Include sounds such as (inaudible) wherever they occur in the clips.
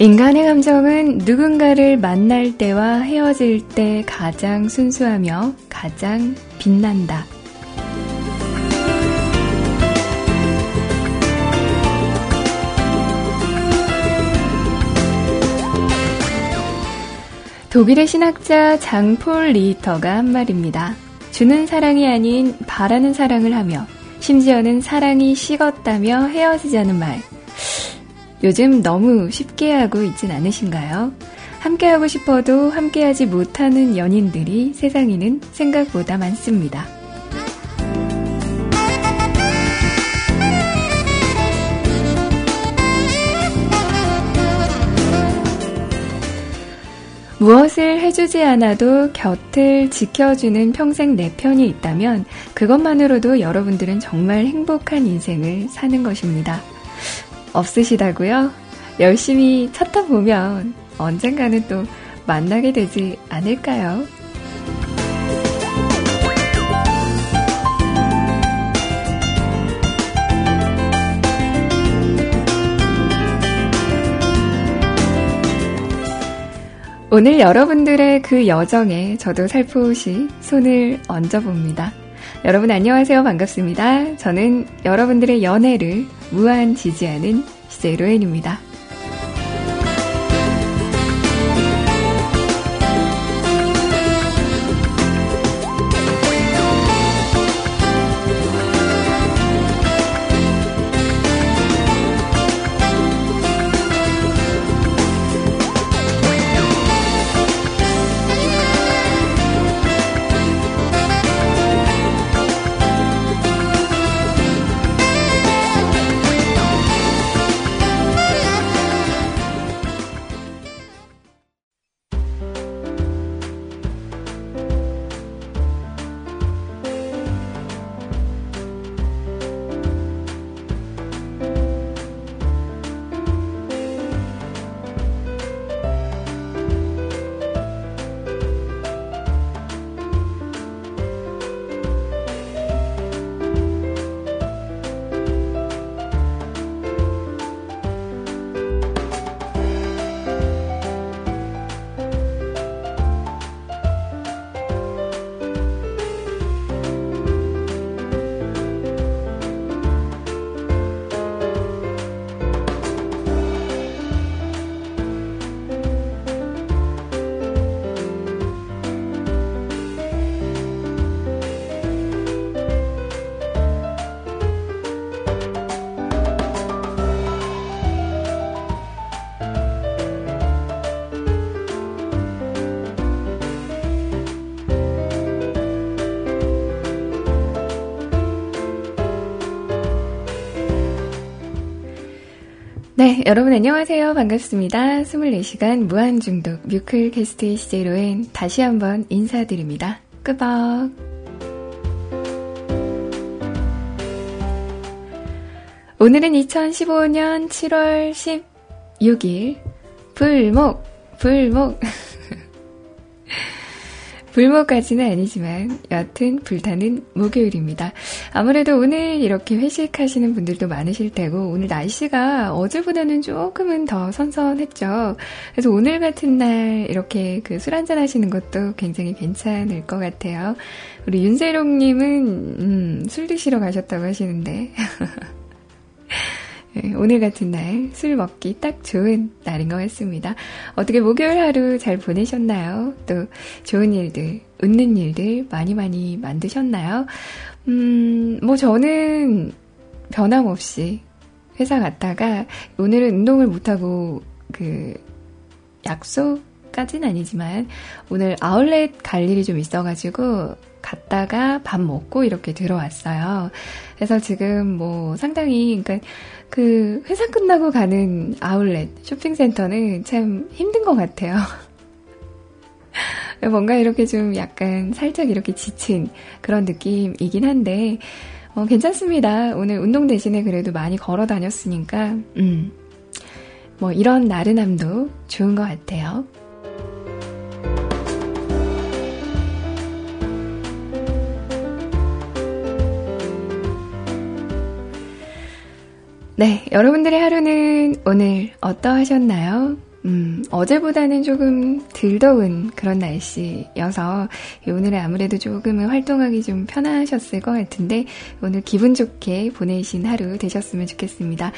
인간의 감정은 누군가를 만날 때와 헤어질 때 가장 순수하며 가장 빛난다. 독일의 신학자 장폴 리히터가 한 말입니다. 주는 사랑이 아닌 바라는 사랑을 하며 심지어는 사랑이 식었다며 헤어지자는 말. 요즘 너무 쉽게 하고 있진 않으신가요? 함께하고 싶어도 함께하지 못하는 연인들이 세상에는 생각보다 많습니다. 무엇을 해주지 않아도 곁을 지켜주는 평생 내 편이 있다면 그것만으로도 여러분들은 정말 행복한 인생을 사는 것입니다. 없으시다고요? 열심히 찾다 보면 언젠가는 또 만나게 되지 않을까요? 오늘 여러분들의 그 여정에 저도 살포시 손을 얹어봅니다. 여러분 안녕하세요. 반갑습니다. 저는 여러분들의 연애를 무한 지지하는 CJ 로엔입니다. 네, 여러분 안녕하세요. 반갑습니다. 24시간 무한중독 뮤클캐스트의 CJ로엔 다시 한번 인사드립니다. 끄벅. 오늘은 2015년 7월 16일 불목, 불목. 불모까지는 아니지만 여튼 불타는 목요일입니다. 아무래도 오늘 이렇게 회식하시는 분들도 많으실 테고 오늘 날씨가 어제보다는 조금은 더 선선했죠. 그래서 오늘 같은 날 이렇게 그 술 한잔 하시는 것도 굉장히 괜찮을 것 같아요. 우리 윤세롱님은 음, 술 드시러 가셨다고 하시는데 네, (laughs) 오늘 같은 날 술 먹기 딱 좋은 날인 것 같습니다. 어떻게 목요일 하루 잘 보내셨나요? 또 좋은 일들, 웃는 일들 많이 많이 만드셨나요? 음, 뭐 저는 변함없이 회사 갔다가 오늘은 운동을 못하고 그 약속까지는 아니지만 오늘 아울렛 갈 일이 좀 있어가지고 갔다가 밥 먹고 이렇게 들어왔어요. 그래서 지금 뭐 상당히, 그러니까 그 회사 끝나고 가는 아울렛 쇼핑센터는 참 힘든 것 같아요. (laughs) 뭔가 이렇게 좀 약간 살짝 이렇게 지친 그런 느낌이긴 한데, 어, 괜찮습니다. 오늘 운동 대신에 그래도 많이 걸어 다녔으니까, 음, 뭐 이런 나른함도 좋은 것 같아요. 네, 여러분들의 하루는 오늘 어떠하셨나요? 음, 어제보다는 조금 덜 더운 그런 날씨여서 오늘은 아무래도 조금은 활동하기 좀 편하셨을 것 같은데 오늘 기분 좋게 보내신 하루 되셨으면 좋겠습니다.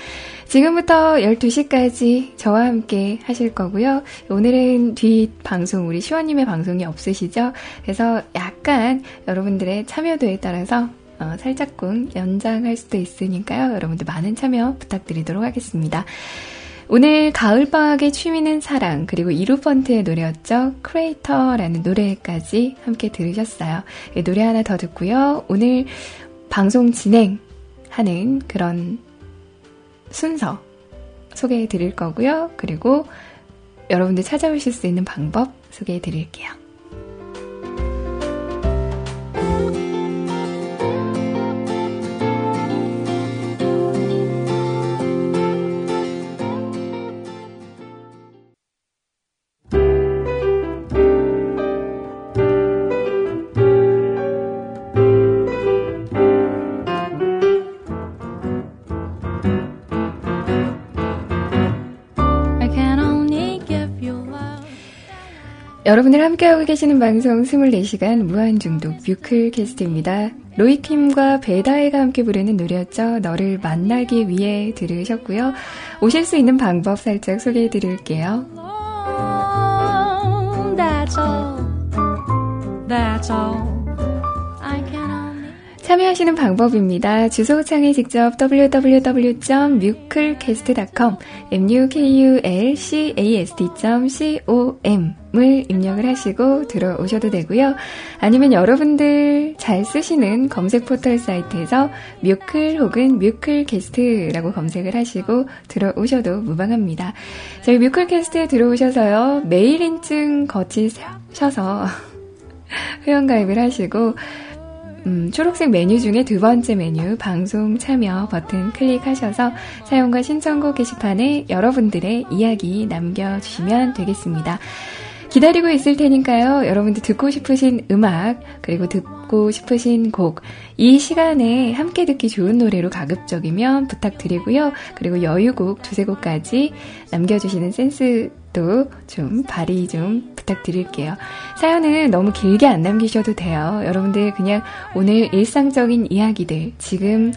지금부터 12시까지 저와 함께 하실 거고요. 오늘은 뒷 방송, 우리 시원님의 방송이 없으시죠? 그래서 약간 여러분들의 참여도에 따라서 어, 살짝쿵 연장할 수도 있으니까요. 여러분들 많은 참여 부탁드리도록 하겠습니다. 오늘 가을방학의 취미는 사랑, 그리고 이루펀트의 노래였죠. 크레이터라는 노래까지 함께 들으셨어요. 네, 노래 하나 더 듣고요. 오늘 방송 진행하는 그런 순서 소개해 드릴 거고요. 그리고 여러분들 찾아오실 수 있는 방법 소개해 드릴게요. 여러분들 함께하고 계시는 방송 24시간 무한중독 뮤클캐스트입니다. 로이킴과 베다이가 함께 부르는 노래였죠. 너를 만나기 위해 들으셨고요. 오실 수 있는 방법 살짝 소개해 드릴게요. 참여하시는 방법입니다. 주소창에 직접 www.mukulcast.com, mukulcast.com 을 입력을 하시고 들어오셔도 되고요. 아니면 여러분들 잘 쓰시는 검색 포털 사이트에서 뮤클 혹은 뮤클캐스트라고 검색을 하시고 들어오셔도 무방합니다. 저희 뮤클캐스트에 들어오셔서요. 메일 인증 거치셔서 (laughs) 회원가입을 하시고 음, 초록색 메뉴 중에 두 번째 메뉴 방송 참여 버튼 클릭하셔서 사용과 신청곡 게시판에 여러분들의 이야기 남겨주시면 되겠습니다. 기다리고 있을 테니까요. 여러분들 듣고 싶으신 음악, 그리고 듣고 싶으신 곡, 이 시간에 함께 듣기 좋은 노래로 가급적이면 부탁드리고요. 그리고 여유곡 두세 곡까지 남겨주시는 센스도 좀 발휘 좀 부탁드릴게요. 사연을 너무 길게 안 남기셔도 돼요. 여러분들 그냥 오늘 일상적인 이야기들, 지금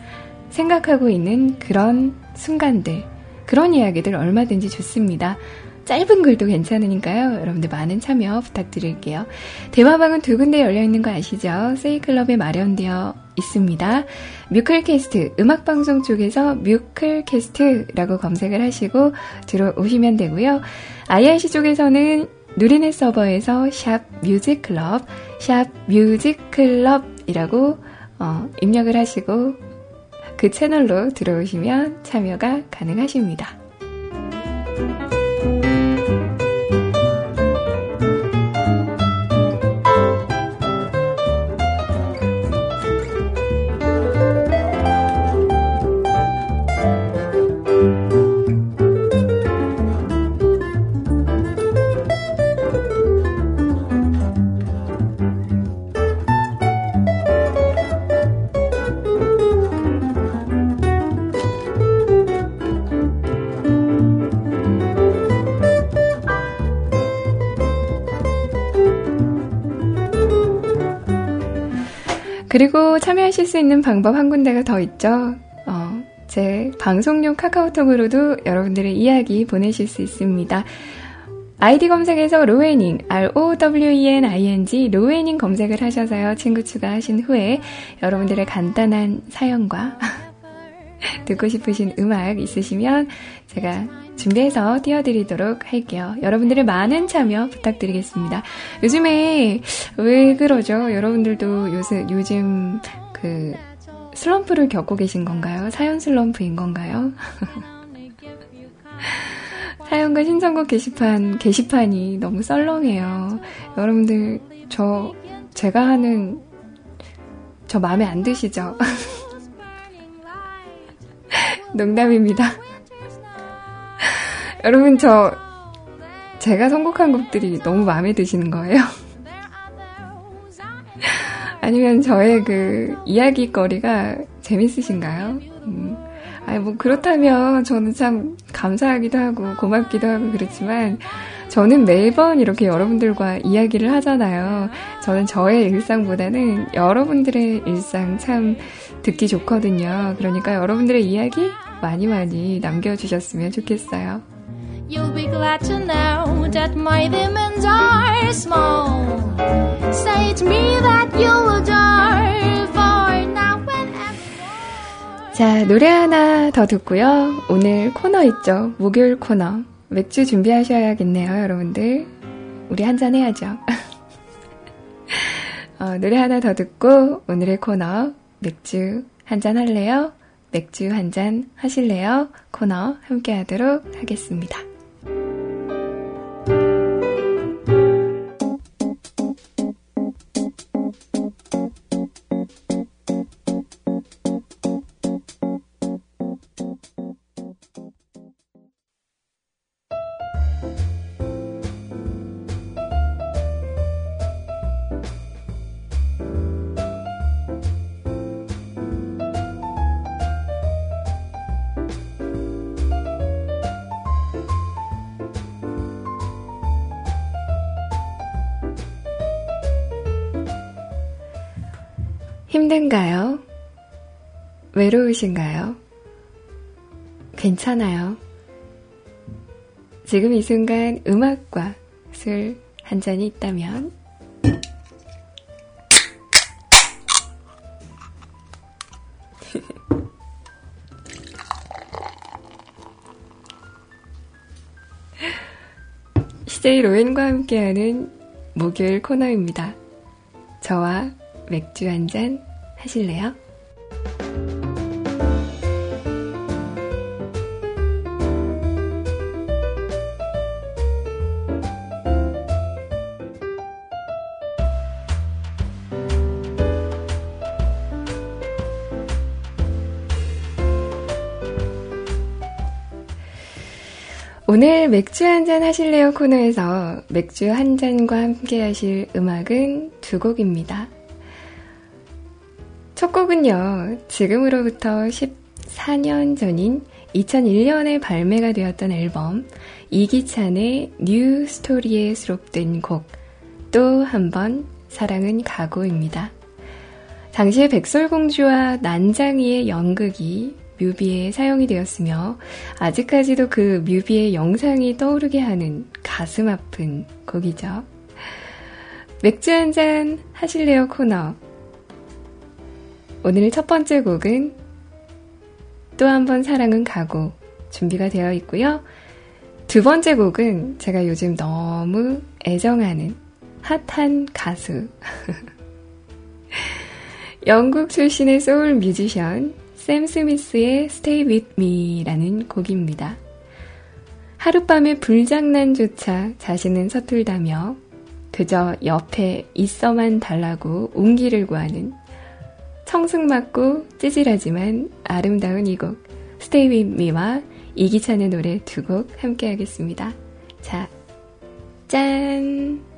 생각하고 있는 그런 순간들, 그런 이야기들 얼마든지 좋습니다. 짧은 글도 괜찮으니까요. 여러분들 많은 참여 부탁드릴게요. 대화방은 두 군데 열려있는 거 아시죠? 세이클럽에 마련되어 있습니다. 뮤클캐스트, 음악방송 쪽에서 뮤클캐스트라고 검색을 하시고 들어오시면 되고요. IRC 쪽에서는 누리넷 서버에서 샵 뮤직클럽, 샵 뮤직클럽이라고 어, 입력을 하시고 그 채널로 들어오시면 참여가 가능하십니다. 그리고 참여하실 수 있는 방법 한 군데가 더 있죠. 어, 제 방송용 카카오톡으로도 여러분들의 이야기 보내실 수 있습니다. 아이디 검색에서 로웨닝, R-O-W-E-N-I-N-G, 로웨닝 검색을 하셔서요, 친구 추가하신 후에 여러분들의 간단한 사연과 (laughs) 듣고 싶으신 음악 있으시면 제가 준비해서 띄워드리도록 할게요. 여러분들의 많은 참여 부탁드리겠습니다. 요즘에 왜 그러죠? 여러분들도 요새, 요즘 그 슬럼프를 겪고 계신 건가요? 사연 슬럼프인 건가요? (laughs) 사연과 신청곡 게시판, 게시판이 너무 썰렁해요. 여러분들, 저, 제가 하는, 저 마음에 안 드시죠? (laughs) 농담입니다. 여러분, 저, 제가 선곡한 곡들이 너무 마음에 드시는 거예요? (laughs) 아니면 저의 그 이야기거리가 재밌으신가요? 음, 아니, 뭐, 그렇다면 저는 참 감사하기도 하고 고맙기도 하고 그렇지만 저는 매번 이렇게 여러분들과 이야기를 하잖아요. 저는 저의 일상보다는 여러분들의 일상 참 듣기 좋거든요. 그러니까 여러분들의 이야기 많이 많이 남겨주셨으면 좋겠어요. You'll be glad to know that my demons are small. Say to me that you'll adore for now and ever. 자, 노래 하나 더 듣고요. 오늘 코너 있죠. 목요일 코너. 맥주 준비하셔야겠네요, 여러분들. 우리 한 잔 해야죠. (laughs) 어, 노래 하나 더 듣고 오늘의 코너 맥주 한 잔 할래요? 맥주 한 잔 하실래요? 코너 함께 하도록 하겠습니다. 힘든가요? 외로우신가요? 괜찮아요. 지금 이 순간 음악과 술 한 잔이 있다면 (laughs) CJ 로엔과 함께하는 목요일 코너입니다. 저와 맥주 한 잔 하실래요? 오늘 맥주 한 잔 하실래요 코너에서 맥주 한 잔과 함께 하실 음악은 두 곡입니다. 첫 곡은요, 지금으로부터 14년 전인 2001년에 발매가 되었던 앨범 이기찬의 New Story에 수록된 곡 또 한 번 사랑은 가고입니다. 당시에 백설공주와 난장이의 연극이 뮤비에 사용이 되었으며 아직까지도 그 뮤비의 영상이 떠오르게 하는 가슴 아픈 곡이죠. 맥주 한 잔 하실래요 코너 오늘 첫 번째 곡은 또 한 번 사랑은 가고 준비가 되어 있고요. 두 번째 곡은 제가 요즘 너무 애정하는 핫한 가수. (laughs) 영국 출신의 소울 뮤지션 샘 스미스의 Stay With Me라는 곡입니다. 하룻밤의 불장난조차 자신은 서툴다며 그저 옆에 있어만 달라고 온기를 구하는 청승맞고 찌질하지만 아름다운 이 곡 Stay With Me와 이기찬의 노래 두 곡 함께 하겠습니다. 자, 짠!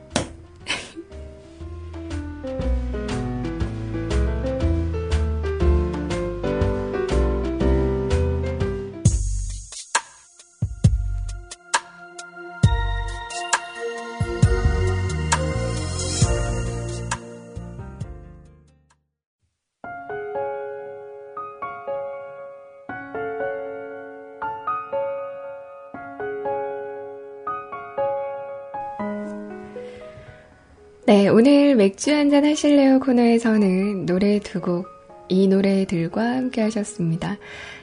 네, 오늘 맥주 한잔 하실래요 코너에서는 노래 두 곡, 이 노래들과 함께 하셨습니다.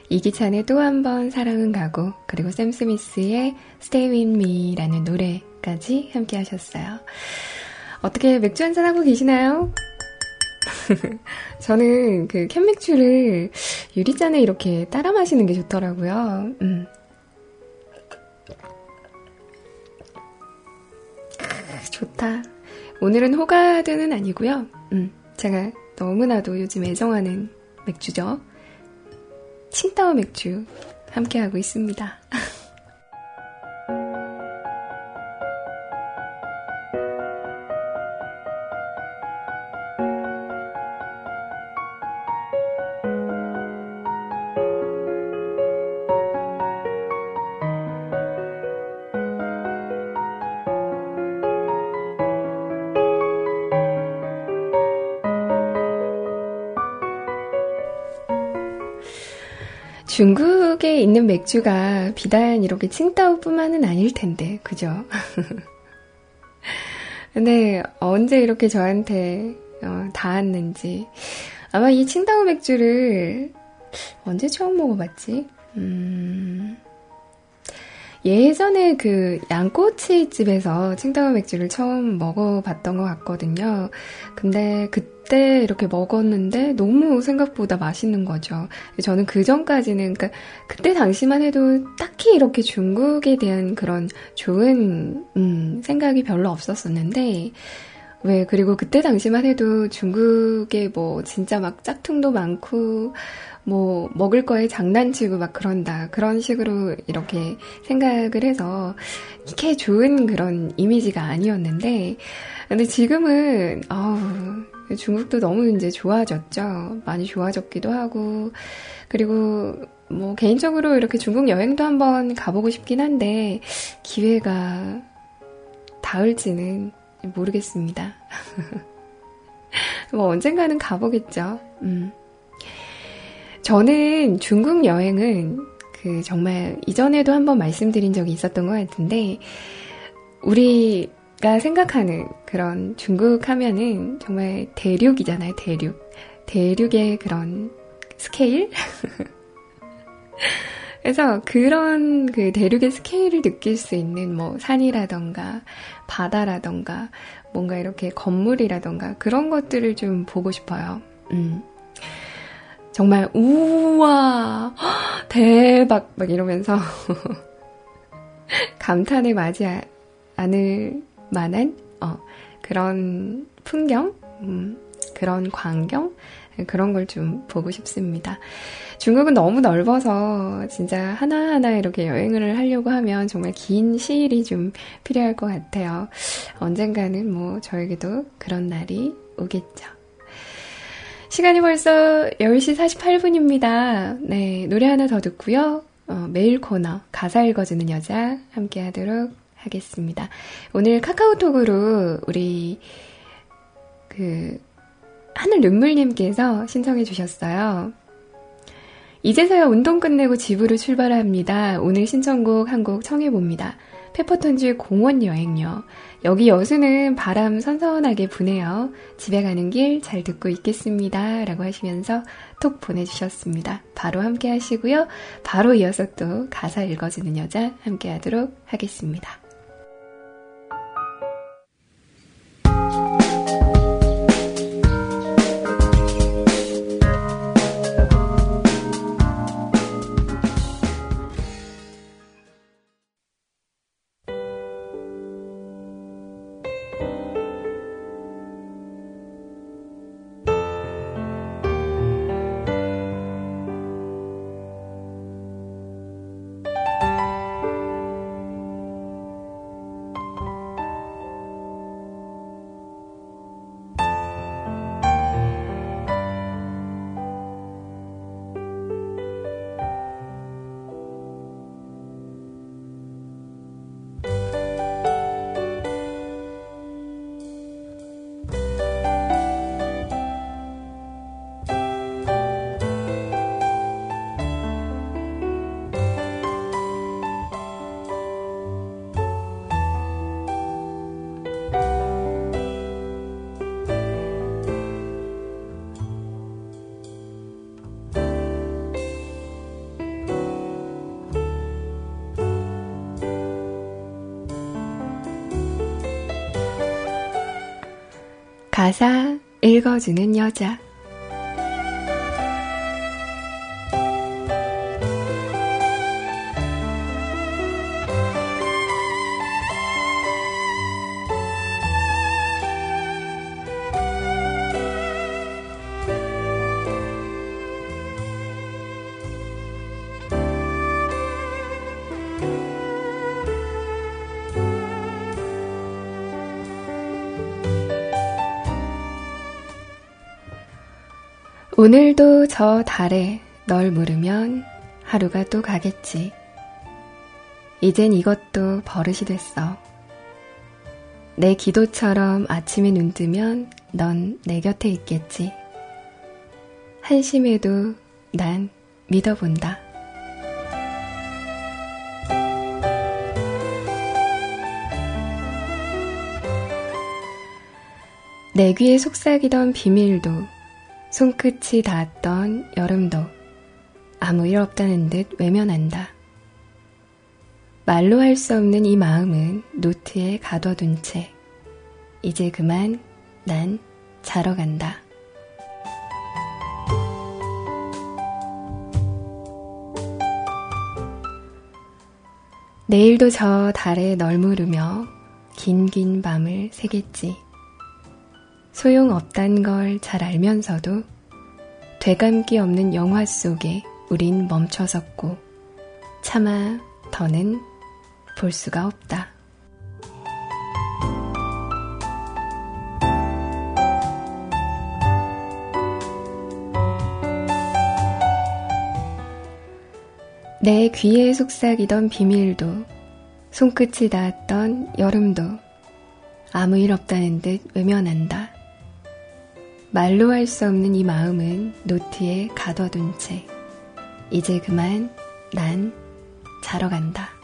이기찬의 또 한 번 사랑은 가고, 그리고 샘 스미스의 Stay With Me라는 노래까지 함께 하셨어요. 어떻게 맥주 한잔 하고 계시나요? (laughs) 저는 그 캔맥주를 유리잔에 이렇게 따라 마시는 게 좋더라고요. 음. 좋다. 오늘은 호가드는 아니고요. 음, 제가 너무나도 요즘 애정하는 맥주죠. 칭따오 맥주 함께하고 있습니다. (laughs) 중국에 있는 맥주가 비단 이렇게 칭따오뿐만은 아닐 텐데, 그죠? 근데 (laughs) 언제 이렇게 저한테 어, 닿았는지 아마 이 칭따오 맥주를 언제 처음 먹어봤지? 음, 예전에 그 양꼬치 집에서 칭따오 맥주를 처음 먹어봤던 것 같거든요. 근데 그때 이렇게 먹었는데 너무 생각보다 맛있는 거죠. 저는 그 전까지는, 그러니까 그때 당시만 해도 딱히 이렇게 중국에 대한 그런 좋은, 음, 생각이 별로 없었었는데, 왜, 그리고 그때 당시만 해도 중국에 뭐 진짜 막 짝퉁도 많고, 뭐 먹을 거에 장난치고 막 그런다 그런 식으로 이렇게 생각을 해서 이렇게 좋은 그런 이미지가 아니었는데 근데 지금은 아우 중국도 너무 이제 좋아졌죠 많이 좋아졌기도 하고 그리고 뭐 개인적으로 이렇게 중국 여행도 한번 가보고 싶긴 한데 기회가 닿을지는 모르겠습니다. (laughs) 뭐 언젠가는 가보겠죠. 음. 저는 중국 여행은 그 정말 이전에도 한번 말씀드린 적이 있었던 것 같은데 우리가 생각하는 그런 중국 하면은 정말 대륙이잖아요, 대륙. 대륙의 그런 스케일? (laughs) 그래서 그런 그 대륙의 스케일을 느낄 수 있는 뭐 산이라던가 바다라던가 뭔가 이렇게 건물이라던가 그런 것들을 좀 보고 싶어요. 음. 정말 우와 (gasps) 대박 막 이러면서 (laughs) 감탄을 맞이 않을 만한 어, 그런 풍경, 음, 그런 광경 그런 걸 좀 보고 싶습니다. 중국은 너무 넓어서 진짜 하나하나 이렇게 여행을 하려고 하면 정말 긴 시일이 좀 필요할 것 같아요. 언젠가는 뭐 저에게도 그런 날이 오겠죠. 시간이 벌써 10시 48분입니다. 네, 노래 하나 더 듣고요. 어, 메일 코너, 가사 읽어주는 여자 함께 하도록 하겠습니다. 오늘 카카오톡으로 우리 그 하늘 눈물님께서 신청해 주셨어요. 이제서야 운동 끝내고 집으로 출발합니다. 오늘 신청곡 한 곡 청해봅니다. 페퍼톤즈 공원 여행요. 여기 여수는 바람 선선하게 부네요. 집에 가는 길 잘 듣고 있겠습니다. 라고 하시면서 톡 보내주셨습니다. 바로 함께 하시고요. 바로 이어서 또 가사 읽어주는 여자 함께 하도록 하겠습니다. 가사 읽어주는 여자. 오늘도 저 달에 널 물으면 하루가 또 가겠지. 이젠 이것도 버릇이 됐어. 내 기도처럼 아침에 눈 뜨면 넌 내 곁에 있겠지. 한심해도 난 믿어본다. 내 귀에 속삭이던 비밀도 손끝이 닿았던 여름도 아무 일 없다는 듯 외면한다. 말로 할 수 없는 이 마음은 노트에 가둬둔 채 이제 그만 난 자러 간다. 내일도 저 달에 널무르며 긴긴 밤을 새겠지. 소용없단 걸 잘 알면서도 되감기 없는 영화 속에 우린 멈춰섰고 차마 더는 볼 수가 없다. 내 귀에 속삭이던 비밀도 손끝이 닿았던 여름도 아무 일 없다는 듯 외면한다. 말로 할 수 없는 이 마음은 노트에 가둬둔 채 이제 그만 난 자러 간다.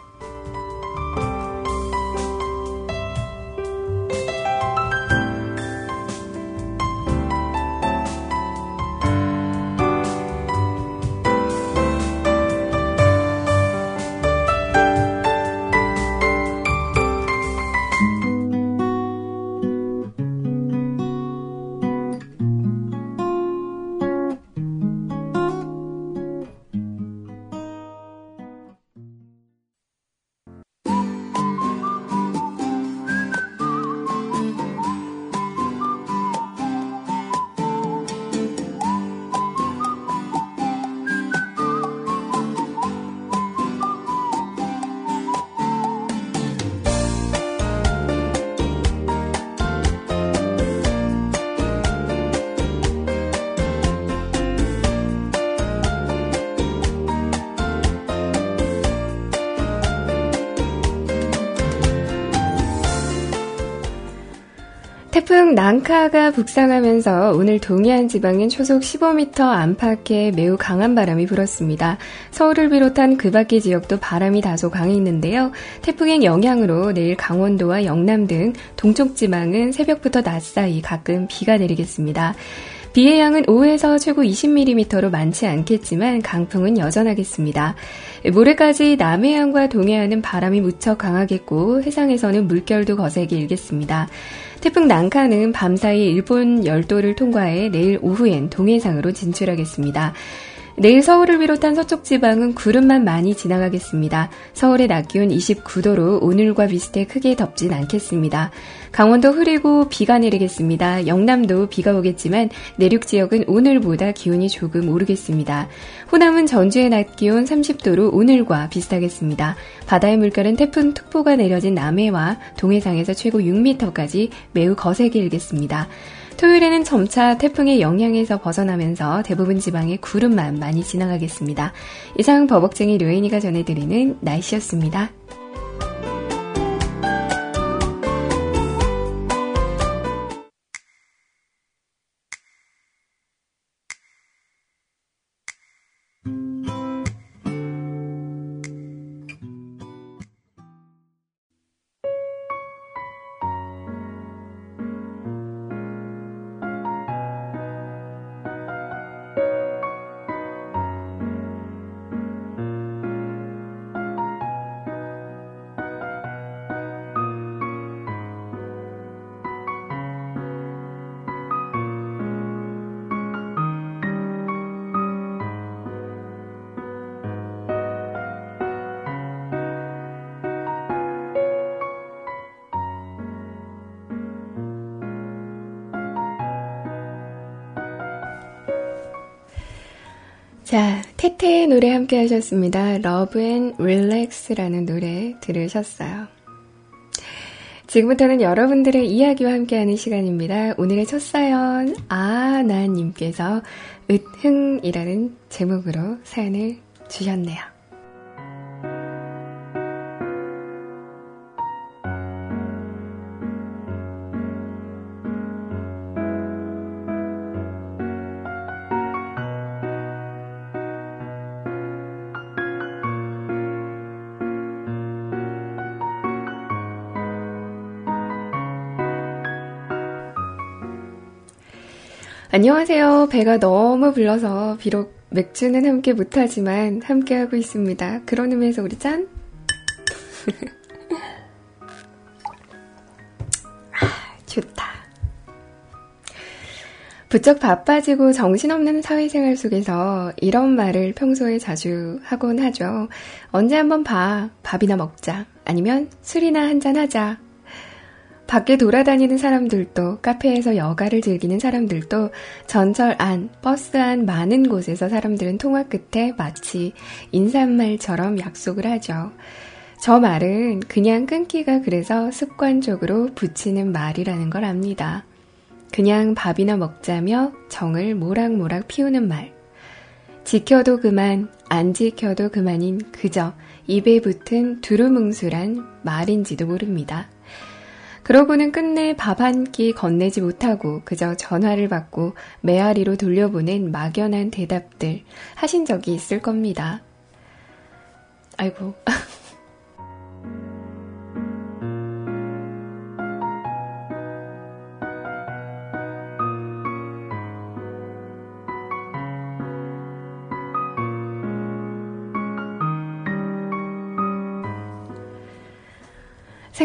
태풍 난카가 북상하면서 오늘 동해안 지방인 초속 15m 안팎의 매우 강한 바람이 불었습니다. 서울을 비롯한 그 밖의 지역도 바람이 다소 강했는데요. 태풍의 영향으로 내일 강원도와 영남 등 동쪽 지방은 새벽부터 낮 사이 가끔 비가 내리겠습니다. 비의 양은 5에서 최고 20mm로 많지 않겠지만 강풍은 여전하겠습니다. 모레까지 남해안과 동해안은 바람이 무척 강하겠고 해상에서는 물결도 거세게 일겠습니다. 태풍 난카는 밤사이 일본 열도를 통과해 내일 오후엔 동해상으로 진출하겠습니다. 내일 서울을 비롯한 서쪽 지방은 구름만 많이 지나가겠습니다. 서울의 낮 기온 29도로 오늘과 비슷해 크게 덥진 않겠습니다. 강원도 흐리고 비가 내리겠습니다. 영남도 비가 오겠지만 내륙 지역은 오늘보다 기온이 조금 오르겠습니다. 호남은 전주의 낮 기온 30도로 오늘과 비슷하겠습니다. 바다의 물결은 태풍 특보가 내려진 남해와 동해상에서 최고 6m까지 매우 거세게 일겠습니다. 토요일에는 점차 태풍의 영향에서 벗어나면서 대부분 지방에 구름만 많이 지나가겠습니다. 이상 버벅쟁이 류인이가 전해드리는 날씨였습니다. 노래 함께 하셨습니다. Love and Relax라는 노래 들으셨어요. 지금부터는 여러분들의 이야기와 함께하는 시간입니다. 오늘의 첫 사연, 아나님께서 으흥이라는 제목으로 사연을 주셨네요. 안녕하세요. 배가 너무 불러서 비록 맥주는 함께 못하지만 함께하고 있습니다. 그런 의미에서 우리 짠! (laughs) 아, 좋다. 부쩍 바빠지고 정신없는 사회생활 속에서 이런 말을 평소에 자주 하곤 하죠. 언제 한번 봐. 밥이나 먹자. 아니면 술이나 한잔 하자. 밖에 돌아다니는 사람들도 카페에서 여가를 즐기는 사람들도 전철 안, 버스 안 많은 곳에서 사람들은 통화 끝에 마치 인사말처럼 약속을 하죠. 저 말은 그냥 끊기가 그래서 습관적으로 붙이는 말이라는 걸 압니다. 그냥 밥이나 먹자며 정을 모락모락 피우는 말. 지켜도 그만, 안 지켜도 그만인 그저 입에 붙은 두루뭉술한 말인지도 모릅니다. 그러고는 끝내 밥 한 끼 건네지 못하고 그저 전화를 받고 메아리로 돌려보낸 막연한 대답들 하신 적이 있을 겁니다. 아이고. (laughs)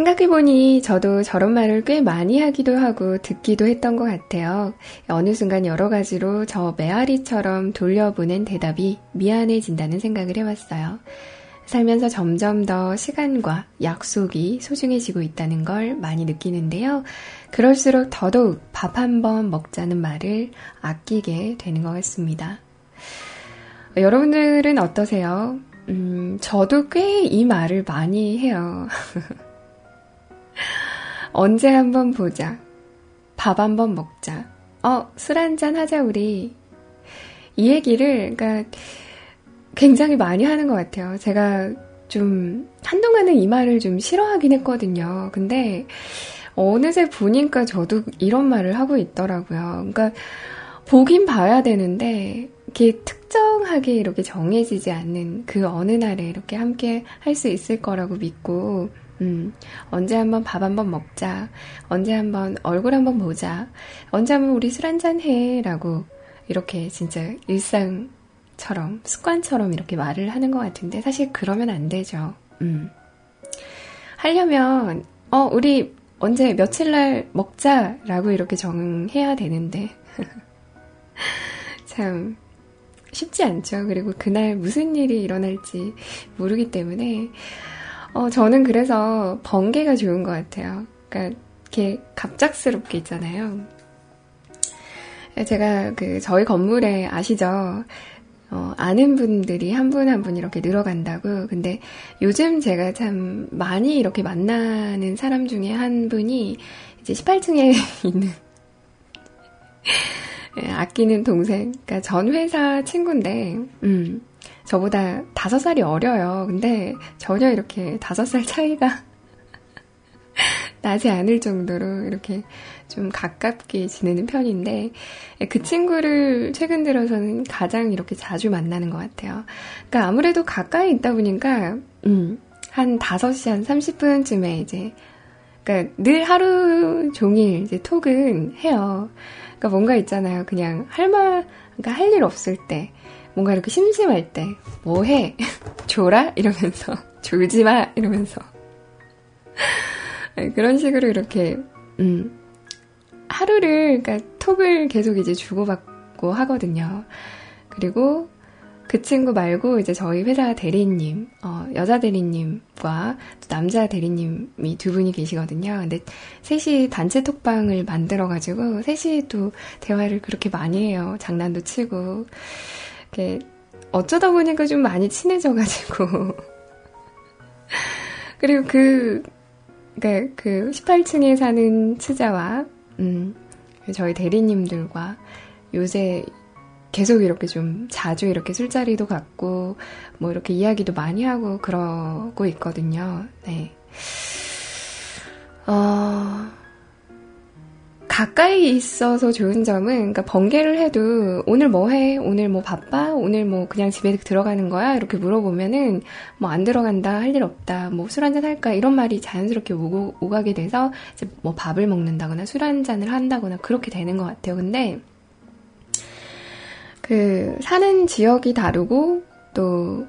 생각해보니 저도 저런 말을 꽤 많이 하기도 하고 듣기도 했던 것 같아요. 어느 순간 여러 가지로 저 메아리처럼 돌려보낸 대답이 미안해진다는 생각을 해왔어요. 살면서 점점 더 시간과 약속이 소중해지고 있다는 걸 많이 느끼는데요. 그럴수록 더더욱 밥 한 번 먹자는 말을 아끼게 되는 것 같습니다. 여러분들은 어떠세요? 음, 저도 꽤 이 말을 많이 해요. (laughs) 언제 한번 보자. 밥 한번 먹자. 어, 술 한잔 하자, 우리. 이 얘기를, 그러니까, 굉장히 많이 하는 것 같아요. 제가 좀, 한동안은 이 말을 좀 싫어하긴 했거든요. 근데, 어느새 보니까 저도 이런 말을 하고 있더라고요. 그러니까, 보긴 봐야 되는데, 이렇게 특정하게 이렇게 정해지지 않는 그 어느 날에 이렇게 함께 할 수 있을 거라고 믿고, 음, 언제 한번 밥 한번 먹자. 언제 한번 얼굴 한번 보자. 언제 한번 우리 술 한잔 해. 라고 이렇게 진짜 일상처럼, 습관처럼 이렇게 말을 하는 것 같은데 사실 그러면 안 되죠. 음. 하려면, 어, 우리 언제 며칠 날 먹자. 라고 이렇게 정해야 되는데. (laughs) 참, 쉽지 않죠. 그리고 그날 무슨 일이 일어날지 모르기 때문에, 어, 저는 그래서 번개가 좋은 것 같아요. 그러니까 이렇게 갑작스럽게 있잖아요. 제가 그 저희 건물에 아시죠? 어, 아는 분들이 한 분 한분 이렇게 늘어간다고. 근데 요즘 제가 참 많이 이렇게 만나는 사람 중에 한 분이 이제 18층에 (laughs) 있는 예, 아끼는 동생, 그러니까 전 회사 친구인데, 음, 저보다 다섯 살이 어려요. 근데 전혀 이렇게 다섯 살 차이가 (laughs) 나지 않을 정도로 이렇게 좀 가깝게 지내는 편인데 그 친구를 최근 들어서는 가장 이렇게 자주 만나는 것 같아요. 그러니까 아무래도 가까이 있다 보니까 음, 한 5시 한 30분쯤에 이제 그러니까 늘 하루 종일 이제 톡은 해요. 그러니까 뭔가 있잖아요. 그냥 할 말, 그러니까 할 일 없을 때 뭔가 이렇게 심심할 때, 뭐 해? (laughs) 졸아? 이러면서, (laughs) 졸지 마! 이러면서. 네, 그런 식으로 이렇게, 음, 하루를, 그러니까 톡을 계속 이제 주고받고 하거든요. 그리고 그 친구 말고 이제 저희 회사 대리님, 어, 여자 대리님과 또 남자 대리님이 두 분이 계시거든요. 근데 셋이 단체 톡방을 만들어가지고 셋이 또 대화를 그렇게 많이 해요. 장난도 치고. 이렇게 어쩌다 보니까 좀 많이 친해져가지고. (laughs) 그리고 그, 그러니까 그 18층에 사는 치자와, 음, 저희 대리님들과 요새 계속 이렇게 좀 자주 이렇게 술자리도 갖고, 뭐 이렇게 이야기도 많이 하고 그러고 있거든요. 네. 어, 가까이 있어서 좋은 점은, 그러니까 번개를 해도, 오늘 뭐 해? 오늘 뭐 바빠? 오늘 뭐 그냥 집에 들어가는 거야? 이렇게 물어보면은, 뭐 안 들어간다, 할 일 없다, 뭐 술 한잔 할까? 이런 말이 자연스럽게 오고, 오가게 돼서, 이제 뭐 밥을 먹는다거나 술 한잔을 한다거나 그렇게 되는 것 같아요. 근데, 그, 사는 지역이 다르고, 또,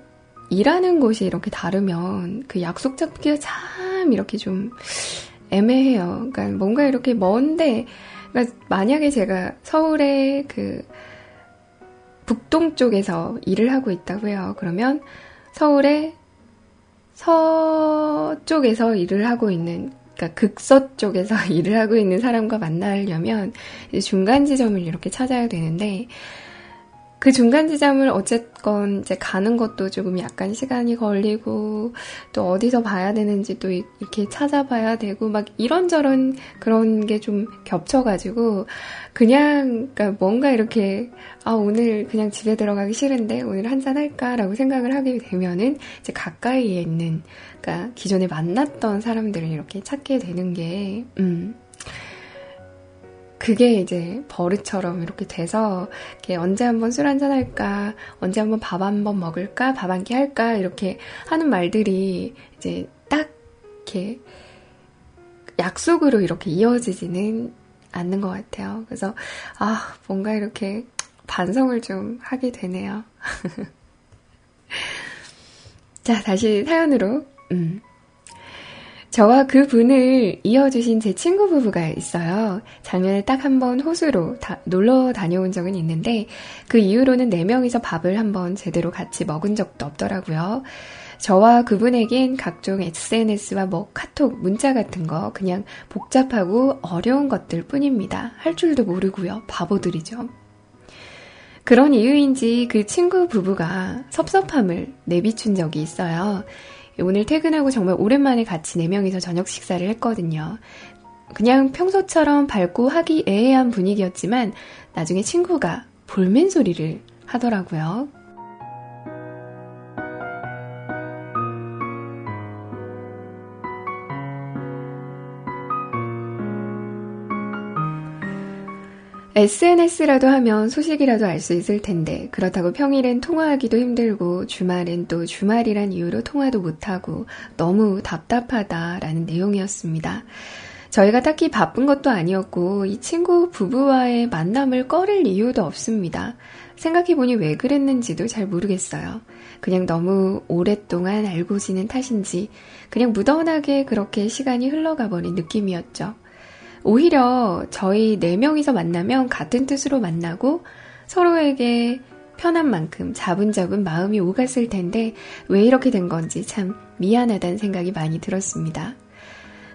일하는 곳이 이렇게 다르면, 그 약속 잡기가 참 이렇게 좀 애매해요. 그러니까 뭔가 이렇게 먼데, 그러니까 만약에 제가 서울에 그, 북동 쪽에서 일을 하고 있다고 해요. 그러면 서울의 서쪽에서 일을 하고 있는 그러니까 극서 쪽에서 (laughs) 일을 하고 있는 사람과 만나려면 중간 지점을 이렇게 찾아야 되는데 그 중간 지점을 어쨌건 이제 가는 것도 조금 약간 시간이 걸리고 또 어디서 봐야 되는지 또 이렇게 찾아봐야 되고 막 이런저런 그런 게 좀 겹쳐가지고 그냥 그러니까 뭔가 이렇게 아 오늘 그냥 집에 들어가기 싫은데 오늘 한잔 할까라고 생각을 하게 되면은 이제 가까이에 있는 그러니까 기존에 만났던 사람들을 이렇게 찾게 되는 게 음. 그게 이제 버릇처럼 이렇게 돼서 이렇게 언제 한번 술 한잔 할까, 언제 한번 밥 한번 먹을까, 밥 한 끼 할까 이렇게 하는 말들이 이제 딱 이렇게 약속으로 이렇게 이어지지는 않는 것 같아요. 그래서 아 뭔가 이렇게 반성을 좀 하게 되네요. (laughs) 자 다시 사연으로 음. 저와 그 분을 이어주신 제 친구 부부가 있어요. 작년에 딱 한 번 호수로 다, 놀러 다녀온 적은 있는데 그 이후로는 네 명이서 밥을 한번 제대로 같이 먹은 적도 없더라고요. 저와 그분에겐 각종 SNS와 뭐 카톡, 문자 같은 거 그냥 복잡하고 어려운 것들 뿐입니다. 할 줄도 모르고요. 바보들이죠. 그런 이유인지 그 친구 부부가 섭섭함을 내비춘 적이 있어요. 오늘 퇴근하고 정말 오랜만에 같이 네 명이서 저녁 식사를 했거든요. 그냥 평소처럼 밝고 하기 애애한 분위기였지만 나중에 친구가 볼멘 소리를 하더라고요. SNS라도 하면 소식이라도 알 수 있을 텐데, 그렇다고 평일엔 통화하기도 힘들고, 주말엔 또 주말이란 이유로 통화도 못하고, 너무 답답하다라는 내용이었습니다. 저희가 딱히 바쁜 것도 아니었고, 이 친구 부부와의 만남을 꺼릴 이유도 없습니다. 생각해보니 왜 그랬는지도 잘 모르겠어요. 그냥 너무 오랫동안 알고 지낸 탓인지, 그냥 무던하게 그렇게 시간이 흘러가 버린 느낌이었죠. 오히려 저희 네 명이서 만나면 같은 뜻으로 만나고 서로에게 편한 만큼 자분자분 마음이 오갔을 텐데 왜 이렇게 된 건지 참 미안하다는 생각이 많이 들었습니다.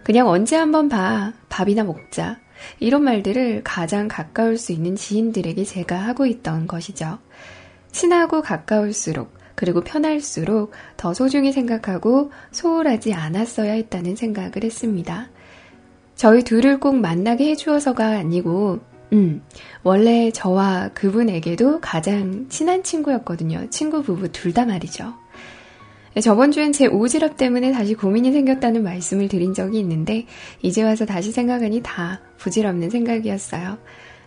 그냥 언제 한번 봐. 밥이나 먹자. 이런 말들을 가장 가까울 수 있는 지인들에게 제가 하고 있던 것이죠. 친하고 가까울수록 그리고 편할수록 더 소중히 생각하고 소홀하지 않았어야 했다는 생각을 했습니다. 저희 둘을 꼭 만나게 해주어서가 아니고, 음, 원래 저와 그분에게도 가장 친한 친구였거든요. 친구 부부 둘 다 말이죠. 저번 주엔 제 오지랖 때문에 다시 고민이 생겼다는 말씀을 드린 적이 있는데, 이제 와서 다시 생각하니 다 부질없는 생각이었어요.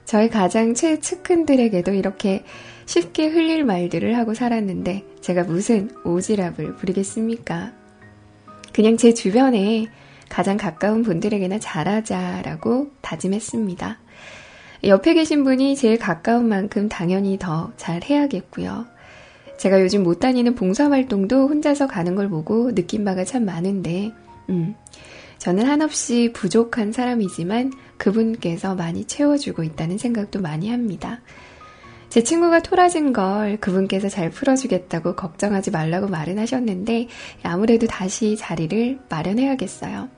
저희 가장 최 측근들에게도 이렇게 쉽게 흘릴 말들을 하고 살았는데, 제가 무슨 오지랖을 부리겠습니까? 그냥 제 주변에 가장 가까운 분들에게나 잘하자라고 다짐했습니다. 옆에 계신 분이 제일 가까운 만큼 당연히 더 잘 해야겠고요. 제가 요즘 못 다니는 봉사활동도 혼자서 가는 걸 보고 느낀 바가 참 많은데, 음, 저는 한없이 부족한 사람이지만 그분께서 많이 채워주고 있다는 생각도 많이 합니다. 제 친구가 토라진 걸 그분께서 잘 풀어주겠다고 걱정하지 말라고 말은 하셨는데 아무래도 다시 자리를 마련해야겠어요.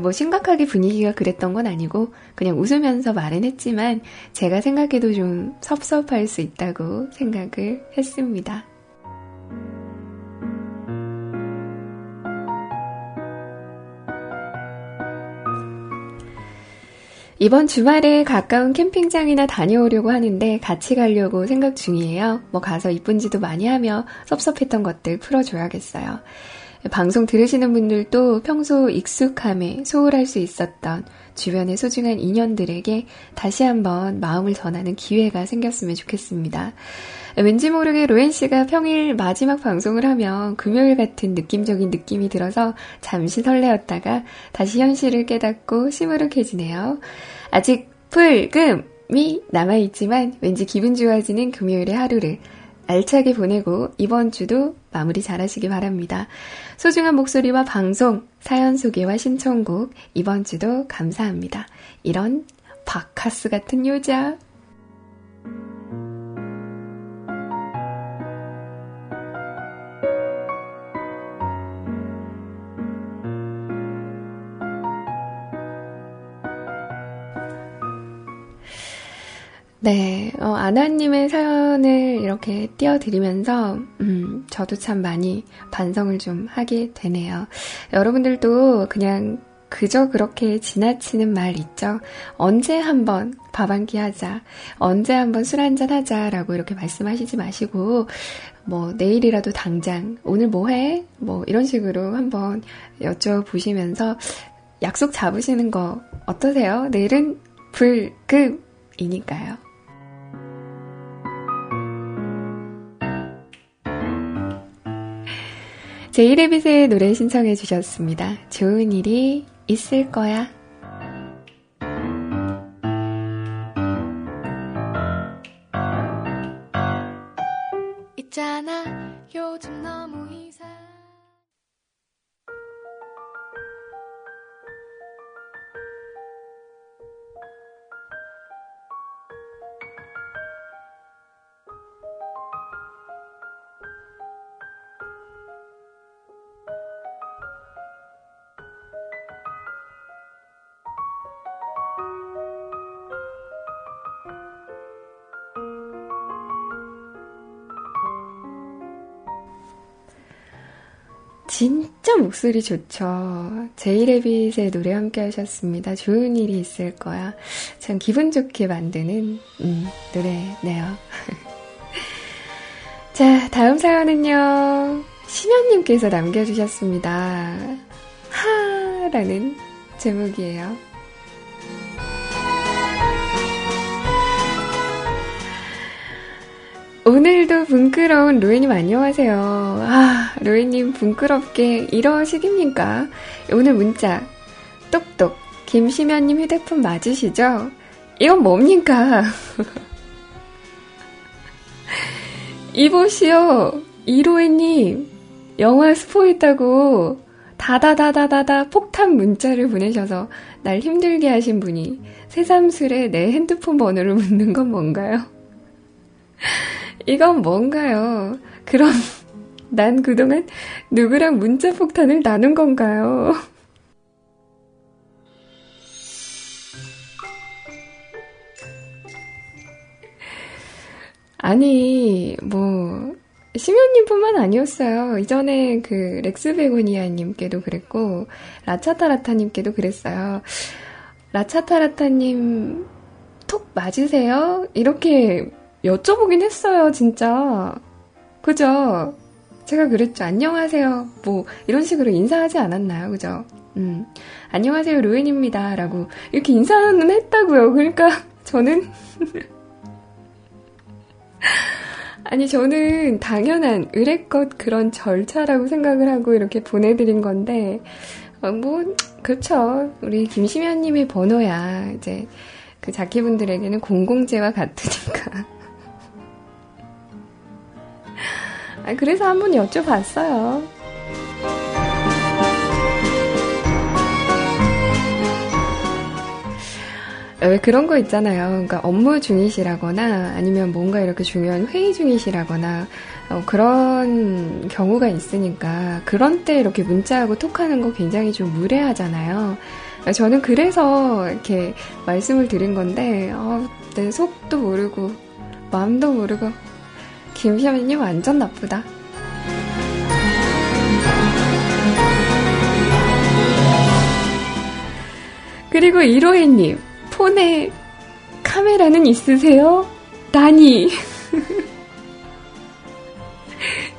뭐 심각하게 분위기가 그랬던 건 아니고 그냥 웃으면서 말은 했지만 제가 생각해도 좀 섭섭할 수 있다고 생각을 했습니다. 이번 주말에 가까운 캠핑장이나 다녀오려고 하는데 같이 가려고 생각 중이에요. 뭐 가서 이쁜지도 많이 하며 섭섭했던 것들 풀어줘야겠어요. 방송 들으시는 분들도 평소 익숙함에 소홀할 수 있었던 주변의 소중한 인연들에게 다시 한번 마음을 전하는 기회가 생겼으면 좋겠습니다. 왠지 모르게 로엔 씨가 평일 마지막 방송을 하면 금요일 같은 느낌적인 느낌이 들어서 잠시 설레었다가 다시 현실을 깨닫고 시무룩해지네요. 아직 바람이 남아있지만 왠지 기분 좋아지는 금요일의 하루를 알차게 보내고 이번 주도 마무리 잘 하시기 바랍니다. 소중한 목소리와 방송, 사연 소개와 신청곡 이번 주도 감사합니다. 이런 바카스 같은 여자. 네, 어, 아나님의 사연을 이렇게 띄워드리면서, 음, 저도 참 많이 반성을 좀 하게 되네요. 여러분들도 그냥 그저 그렇게 지나치는 말 있죠? 언제 한번 밥 한 끼 하자. 언제 한번 술 한잔 하자 라고 이렇게 말씀하시지 마시고, 뭐, 내일이라도 당장, 오늘 뭐 해? 뭐, 이런 식으로 한번 여쭤보시면서 약속 잡으시는 거 어떠세요? 내일은 불급이니까요. 제이레빗의 노래 신청해 주셨습니다. 좋은 일이 있을 거야. 진짜 목소리 좋죠. 제이레빗의 노래 함께 하셨습니다. 좋은 일이 있을 거야. 참 기분 좋게 만드는 음, 노래네요. (laughs) 자, 다음 사연은요. 심연님께서 남겨주셨습니다. 하 라는 제목이에요. 오늘도 붕끄러운 로이님 안녕하세요. 아, 로이님 붕끄럽게 이러시깁니까? 오늘 문자 똑똑 김시면님 휴대폰 맞으시죠? 이건 뭡니까? (laughs) 이보시오 이로이님 영화 스포했다고 다다다다다다 폭탄 문자를 보내셔서 날 힘들게 하신 분이 새삼스레 내 핸드폰 번호를 묻는 건 뭔가요? 이건 뭔가요? 그럼 (laughs) 난 그동안 누구랑 문자 폭탄을 나눈 건가요? (laughs) 아니, 뭐, 심연님 뿐만 아니었어요. 이전에 그 렉스 베고니아님께도 그랬고, 라차타라타님께도 그랬어요. 라차타라타님 톡 맞으세요? 이렇게 여쭤보긴 했어요, 진짜. 그죠? 제가 그랬죠. 안녕하세요. 뭐, 이런 식으로 인사하지 않았나요? 그죠? 음. 안녕하세요, 로엔입니다. 라고, 이렇게 인사는 했다고요. 그러니까, (laughs) 저는, (laughs) 아니, 저는 당연한 의뢰껏 그런 절차라고 생각을 하고 이렇게 보내드린 건데, 어, 뭐, 그렇죠. 우리 김시면님의 번호야. 이제, 그 자키분들에게는 공공재와 같으니까. 아, 그래서 한번 여쭤봤어요. 왜 그런 거 있잖아요. 그러니까 업무 중이시라거나 아니면 뭔가 이렇게 중요한 회의 중이시라거나 어, 그런 경우가 있으니까 그런 때 이렇게 문자하고 톡하는 거 굉장히 좀 무례하잖아요. 저는 그래서 이렇게 말씀을 드린 건데 어, 내 속도 모르고 마음도 모르고 김시아님 완전 나쁘다. 그리고 이로해님, 폰에 카메라는 있으세요? 나니. (laughs)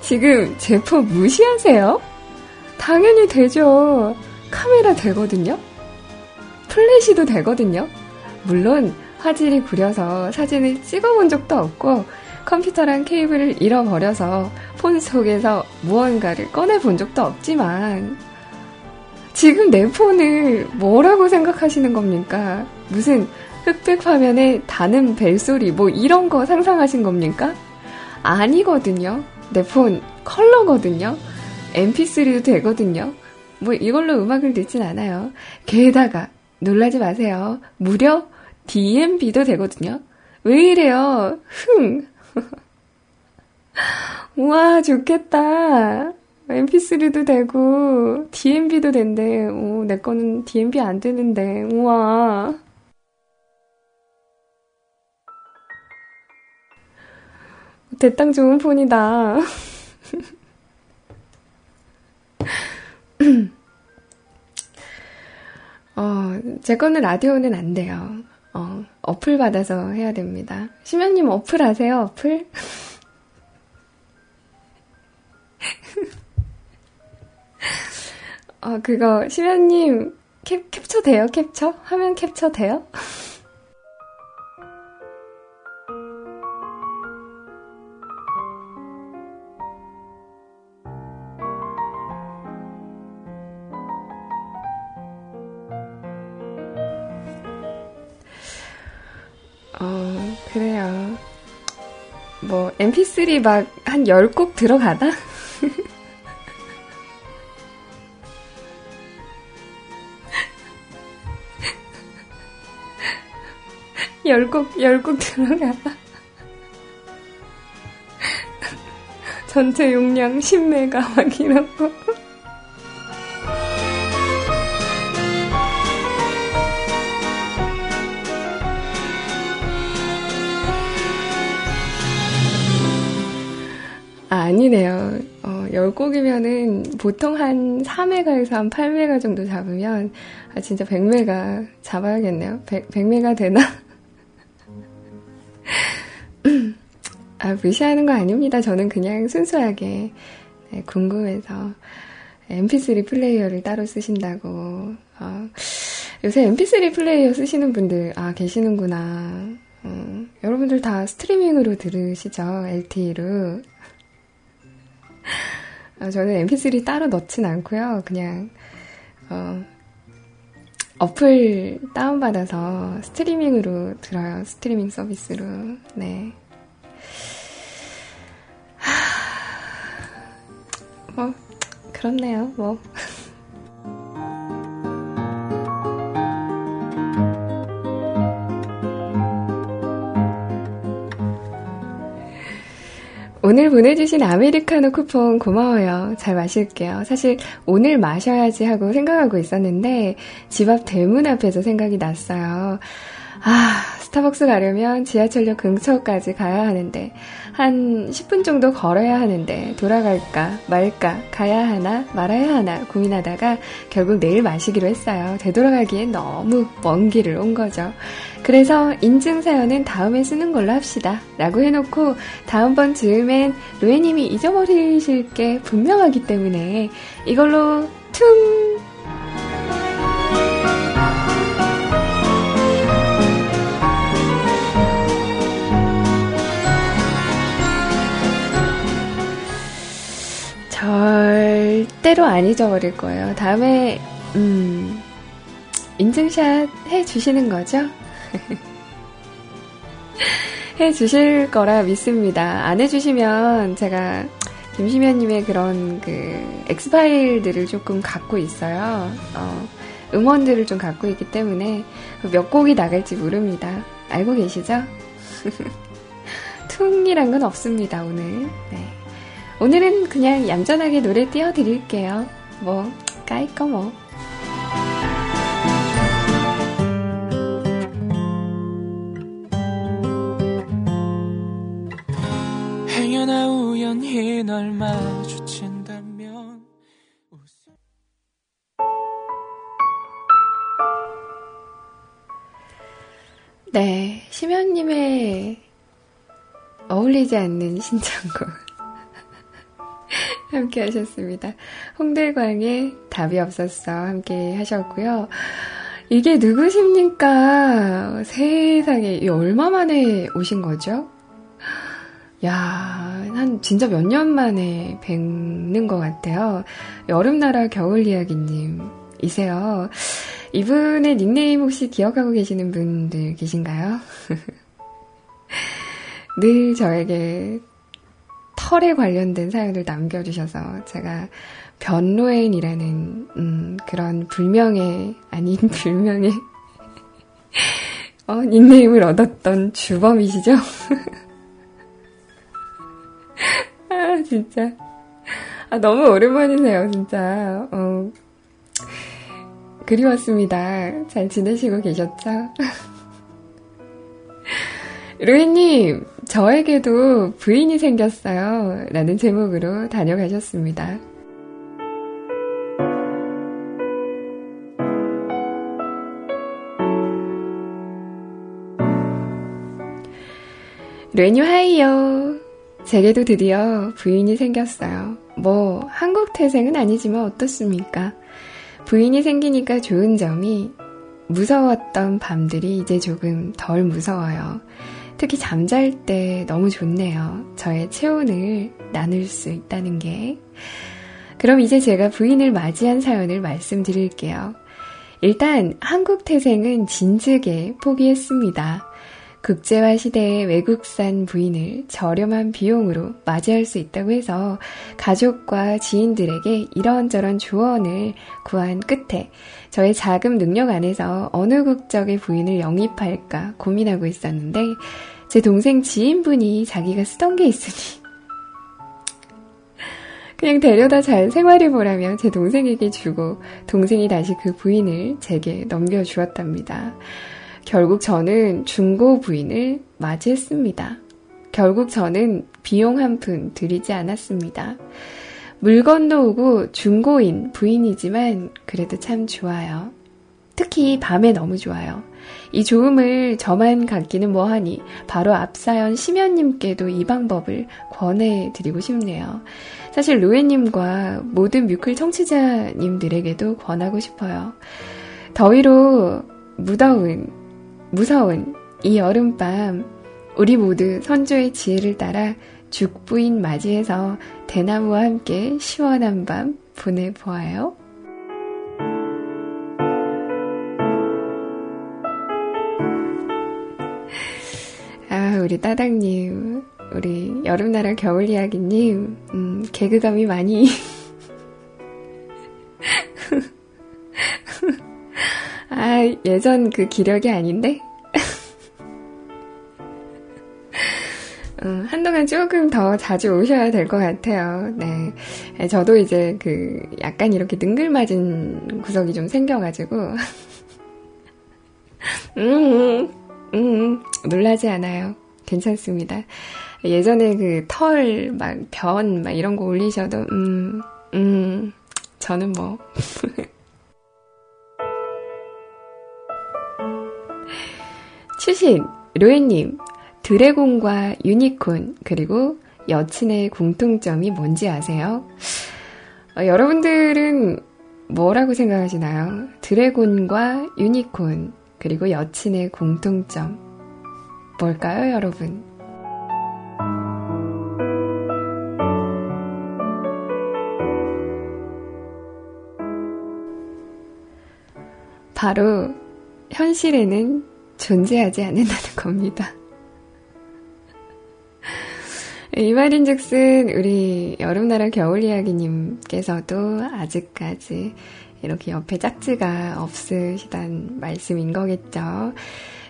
지금 제 폰 무시하세요? 당연히 되죠. 카메라 되거든요? 플래시도 되거든요? 물론 화질이 구려서 사진을 찍어본 적도 없고 컴퓨터랑 케이블을 잃어버려서 폰 속에서 무언가를 꺼내본 적도 없지만 지금 내 폰을 뭐라고 생각하시는 겁니까? 무슨 흑백 화면에 다는 벨소리, 뭐 이런 거 상상하신 겁니까? 아니거든요. 내 폰 컬러거든요. mp3도 되거든요. 뭐 이걸로 음악을 듣진 않아요. 게다가 놀라지 마세요. 무려 DMB도 되거든요. 왜 이래요? 흥. (laughs) 우와, 좋겠다. mp3도 되고, DMB도 된대. 오, 내 거는 DMB 안 되는데. 우와. 대땅 좋은 폰이다. (laughs) 어, 제 거는 라디오는 안 돼요. 어, 어플 받아서 해야 됩니다. 심연님 어플 아세요? 어플? (laughs) 어, 그거, 심연님, 캡, 캡처 돼요? 캡처? 화면 캡처 돼요? Mp3 막 한 10곡 들어가나? (laughs) 열곡, 열곡 들어가. 전체 용량 10메가 막 거. 아, 아니네요. 어, 10곡이면은 보통 한 4메가에서 한 8메가 정도 잡으면, 아, 진짜 100메가 잡아야겠네요. 100, 100메가 되나? (laughs) 아, 무시하는 거 아닙니다. 저는 그냥 순수하게 네, 궁금해서 mp3 플레이어를 따로 쓰신다고. 어, 요새 mp3 플레이어 쓰시는 분들 아 계시는구나. 어, 여러분들 다 스트리밍으로 들으시죠? LTE로. 아, 저는 mp3 따로 넣진 않고요. 그냥 어, 어플 다운받아서 스트리밍으로 들어요. 스트리밍 서비스로. 네. 뭐, 그렇네요, 뭐. 오늘 보내주신 아메리카노 쿠폰 고마워요. 잘 마실게요. 사실 오늘 마셔야지 하고 생각하고 있었는데 집 앞 대문 앞에서 생각이 났어요. 아, 스타벅스 가려면 지하철역 근처까지 가야 하는데, 한 10분 정도 걸어야 하는데, 돌아갈까, 말까, 가야 하나, 말아야 하나 고민하다가 결국 내일 마시기로 했어요. 되돌아가기엔 너무 먼 길을 온 거죠. 그래서 인증사연은 다음에 쓰는 걸로 합시다. 라고 해놓고, 다음번 즈음엔 로에님이 잊어버리실 게 분명하기 때문에, 이걸로 퉁! 절대로 안 잊어버릴 거예요. 다음에, 음, 인증샷 해주시는 거죠? (laughs) 해 주실 거라 믿습니다. 안 해주시면 제가 김시면님의 그런 그 엑스파일들을 조금 갖고 있어요. 어, 음원들을 좀 갖고 있기 때문에 몇 곡이 나갈지 모릅니다. 알고 계시죠? (laughs) 퉁이란 건 없습니다, 오늘. 네. 오늘은 그냥 얌전하게 노래 띄워드릴게요. 뭐, 까이꺼 뭐. 우연히 널 마주친다면 네, 심연님의 어울리지 않는 신청곡. (laughs) 함께 하셨습니다. 홍대광의 답이 없었어 함께 하셨고요. 이게 누구십니까? 세상에, 이 얼마 만에 오신 거죠? 야, 한 진짜 몇 년 만에 뵙는 것 같아요. 여름나라 겨울 이야기님이세요. 이분의 닉네임 혹시 기억하고 계시는 분들 계신가요? (laughs) 늘 저에게 털에 관련된 사연을 남겨주셔서 제가 변로엔이라는 음, 그런 불명의 아닌 (laughs) 불명의 어, 닉네임을 얻었던 주범이시죠? (laughs) 아 진짜 아 너무 오랜만이네요 진짜 어, 그리웠습니다. 잘 지내시고 계셨죠? (laughs) 루이님, 저에게도 부인이 생겼어요. 라는 제목으로 다녀가셨습니다. 레뉴 하이요. 제게도 드디어 부인이 생겼어요. 뭐, 한국 태생은 아니지만 어떻습니까? 부인이 생기니까 좋은 점이 무서웠던 밤들이 이제 조금 덜 무서워요. 특히 잠잘 때 너무 좋네요. 저의 체온을 나눌 수 있다는 게. 그럼 이제 제가 부인을 맞이한 사연을 말씀드릴게요. 일단 한국 태생은 진즉에 포기했습니다. 국제화 시대의 외국산 부인을 저렴한 비용으로 맞이할 수 있다고 해서 가족과 지인들에게 이런저런 조언을 구한 끝에 저의 자금 능력 안에서 어느 국적의 부인을 영입할까 고민하고 있었는데 제 동생 지인분이 자기가 쓰던 게 있으니 (laughs) 그냥 데려다 잘 생활해 보라며 제 동생에게 주고 동생이 다시 그 부인을 제게 넘겨주었답니다. 결국 저는 중고 부인을 맞이했습니다. 결국 저는 비용 한 푼 들이지 않았습니다. 물건도 오고 중고인 부인이지만 그래도 참 좋아요. 특히 밤에 너무 좋아요. 이 좋음을 저만 갖기는 뭐하니 바로 앞사연 심연님께도 이 방법을 권해드리고 싶네요. 사실 로에님과 모든 뮤클 청취자님들에게도 권하고 싶어요. 더위로 무더운 무서운 이 여름밤 우리 모두 선조의 지혜를 따라 죽부인 맞이해서 대나무와 함께 시원한 밤 보내보아요. 아, 우리 따닥님, 우리 여름나라 겨울 이야기님, 음, 개그감이 많이 (laughs) 아, 예전 그 기력이 아닌데? 음, 한동안 조금 더 자주 오셔야 될 것 같아요. 네. 저도 이제 그 약간 이렇게 능글맞은 구석이 좀 생겨가지고. (laughs) 음, 음, 음, 놀라지 않아요. 괜찮습니다. 예전에 그 털, 막, 변, 막 이런 거 올리셔도, 음, 음, 저는 뭐. (laughs) 추신, 로엔님, 드래곤과 유니콘, 그리고 여친의 공통점이 뭔지 아세요? 어, 여러분들은 뭐라고 생각하시나요? 드래곤과 유니콘, 그리고 여친의 공통점. 뭘까요, 여러분? 바로 현실에는 존재하지 않는다는 (laughs) 겁니다. 이 말인 즉슨 우리 여름나라 겨울 이야기님께서도 아직까지 이렇게 옆에 짝지가 없으시단 말씀인 거겠죠.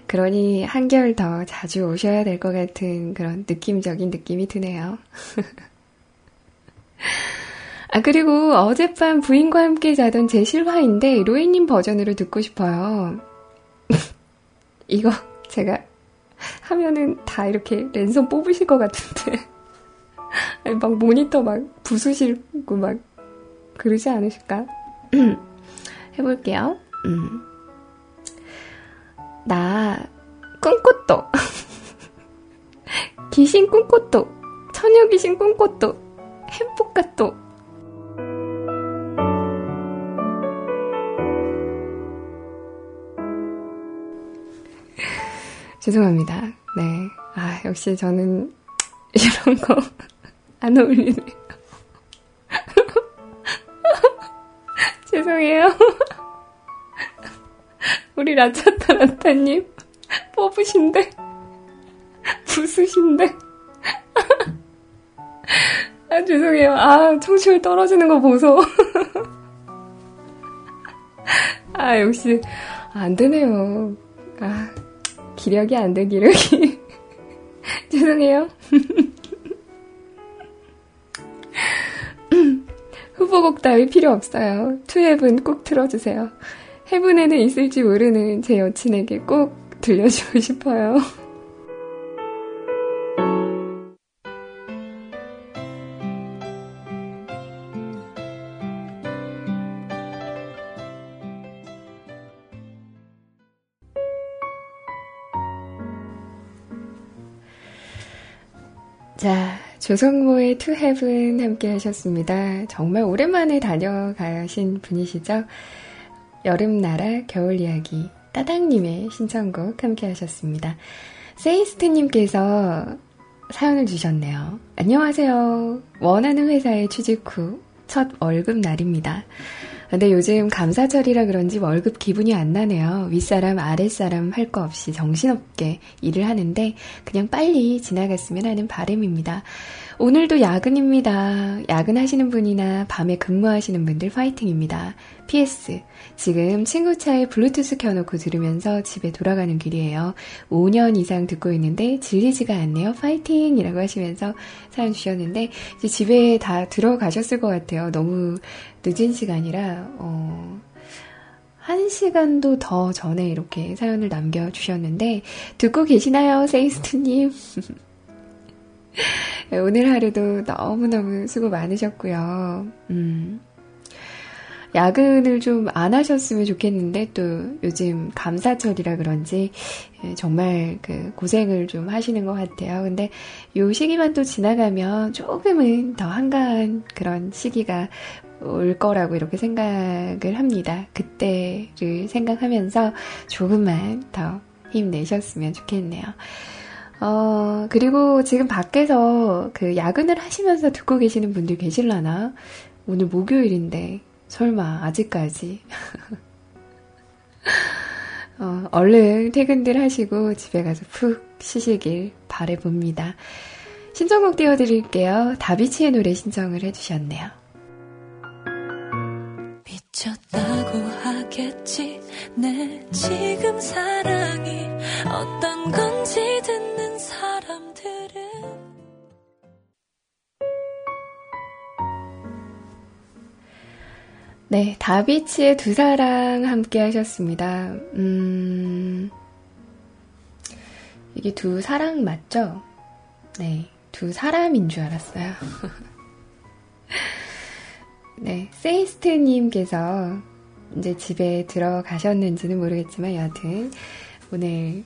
그러니 한결 더 자주 오셔야 될 것 같은 그런 느낌적인 느낌이 드네요. (laughs) 아, 그리고 어젯밤 부인과 함께 자던 제 실화인데 로이님 버전으로 듣고 싶어요. 이거 제가 하면은 다 이렇게 랜선 뽑으실 것 같은데. 막 모니터 막 부수시고 막 그러지 않으실까? (clears throat) 해볼게요. 음. 나 꿈꿨도 (laughs) 귀신 꿈꿨도 처녀 귀신 꿈꿨도 햄뽀까도 죄송합니다. 네. 아, 역시 저는 (laughs) 이런 거 안 어울리네요. (laughs) 죄송해요. 우리 라차타라타님 뽑으신데 부수신데 아 죄송해요 아 청취율 떨어지는 거 보소 (laughs) 아 역시 안 되네요 아 기력이 안 돼 기력이 (laughs) 죄송해요 (laughs) 후보곡 따위 필요 없어요. 투앱은 꼭 틀어주세요. 해븐에는 있을지 모르는 제 여친에게 꼭 들려주고 싶어요. (laughs) 조성모의 To Heaven 함께 하셨습니다. 정말 오랜만에 다녀가신 분이시죠? 여름나라 겨울이야기 따당님의 신청곡 함께 하셨습니다. 세이스트님께서 사연을 주셨네요. 안녕하세요. 원하는 회사에 취직 후 첫 월급 날입니다. 근데 요즘 감사절이라 그런지 월급 기분이 안 나네요. 윗사람, 아랫사람 할 거 없이 정신없게 일을 하는데 그냥 빨리 지나갔으면 하는 바람입니다. 오늘도 야근입니다. 야근하시는 분이나 밤에 근무하시는 분들 파이팅입니다. PS. 지금 친구 차에 블루투스 켜놓고 들으면서 집에 돌아가는 길이에요. 5년 이상 듣고 있는데 질리지가 않네요. 파이팅! 이라고 하시면서 사연 주셨는데, 집에 다 들어가셨을 것 같아요. 너무 늦은 시간이라, 어, 한 시간도 더 전에 이렇게 사연을 남겨주셨는데, 듣고 계시나요, 세이스트님? (laughs) 오늘 하루도 너무너무 수고 많으셨고요. 음. 야근을 좀 안 하셨으면 좋겠는데 또 요즘 감사철이라 그런지 예, 정말 그 고생을 좀 하시는 것 같아요. 근데 요 시기만 또 지나가면 조금은 더 한가한 그런 시기가 올 거라고 이렇게 생각을 합니다. 그때를 생각하면서 조금만 더 힘내셨으면 좋겠네요. 어, 그리고 지금 밖에서 그 야근을 하시면서 듣고 계시는 분들 계실라나? 오늘 목요일인데, 설마, 아직까지. (laughs) 어, 얼른 퇴근들 하시고 집에 가서 푹 쉬시길 바래봅니다. 신청곡 띄워드릴게요. 다비치의 노래 신청을 해주셨네요. 미쳤다고 하겠지 내 지금 사랑이 어떤 건지 듣는 사람들은 네, 다비치의 두 사랑 함께 하셨습니다. 음, 이게 두 사랑 맞죠? 네, 두 사람인 줄 알았어요. (laughs) 네, 세이스트님께서 이제 집에 들어가셨는지는 모르겠지만 여하튼 오늘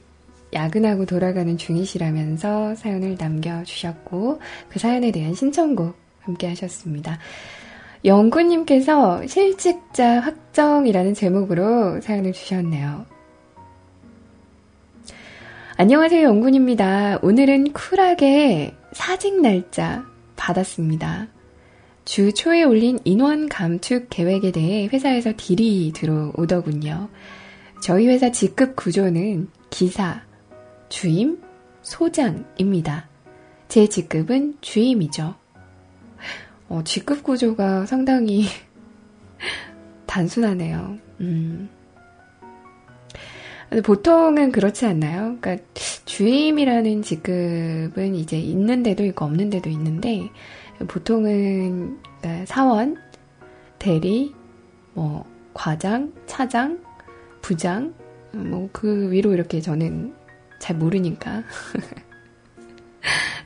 야근하고 돌아가는 중이시라면서 사연을 남겨주셨고 그 사연에 대한 신청곡 함께 하셨습니다. 영구님께서 실직자 확정이라는 제목으로 사연을 주셨네요. 안녕하세요, 영군입니다. 오늘은 쿨하게 사직 날짜 받았습니다. 주 초에 올린 인원 감축 계획에 대해 회사에서 딜이 들어오더군요. 저희 회사 직급 구조는 기사, 주임, 소장입니다. 제 직급은 주임이죠. 어, 직급 구조가 상당히 (laughs) 단순하네요. 음. 보통은 그렇지 않나요? 그러니까 주임이라는 직급은 이제 있는 데도 있고 없는 데도 있는데 보통은 그러니까 사원, 대리, 뭐 과장, 차장, 부장, 뭐 그 위로 이렇게 저는 잘 모르니까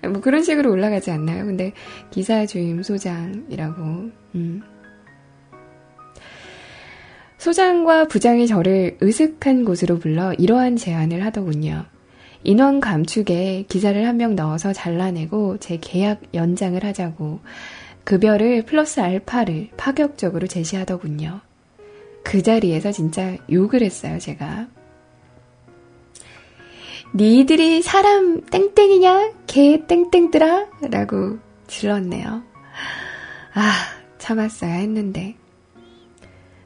(laughs) 뭐 그런 식으로 올라가지 않나요? 근데 기사 주임 소장이라고 음. 소장과 부장이 저를 으슥한 곳으로 불러 이러한 제안을 하더군요. 인원 감축에 기사를 한 명 넣어서 잘라내고 제 계약 연장을 하자고 급여를 플러스 알파를 파격적으로 제시하더군요. 그 자리에서 진짜 욕을 했어요, 제가. 니들이 사람 땡땡이냐? 개 땡땡들아? 라고 질렀네요. 아, 참았어야 했는데.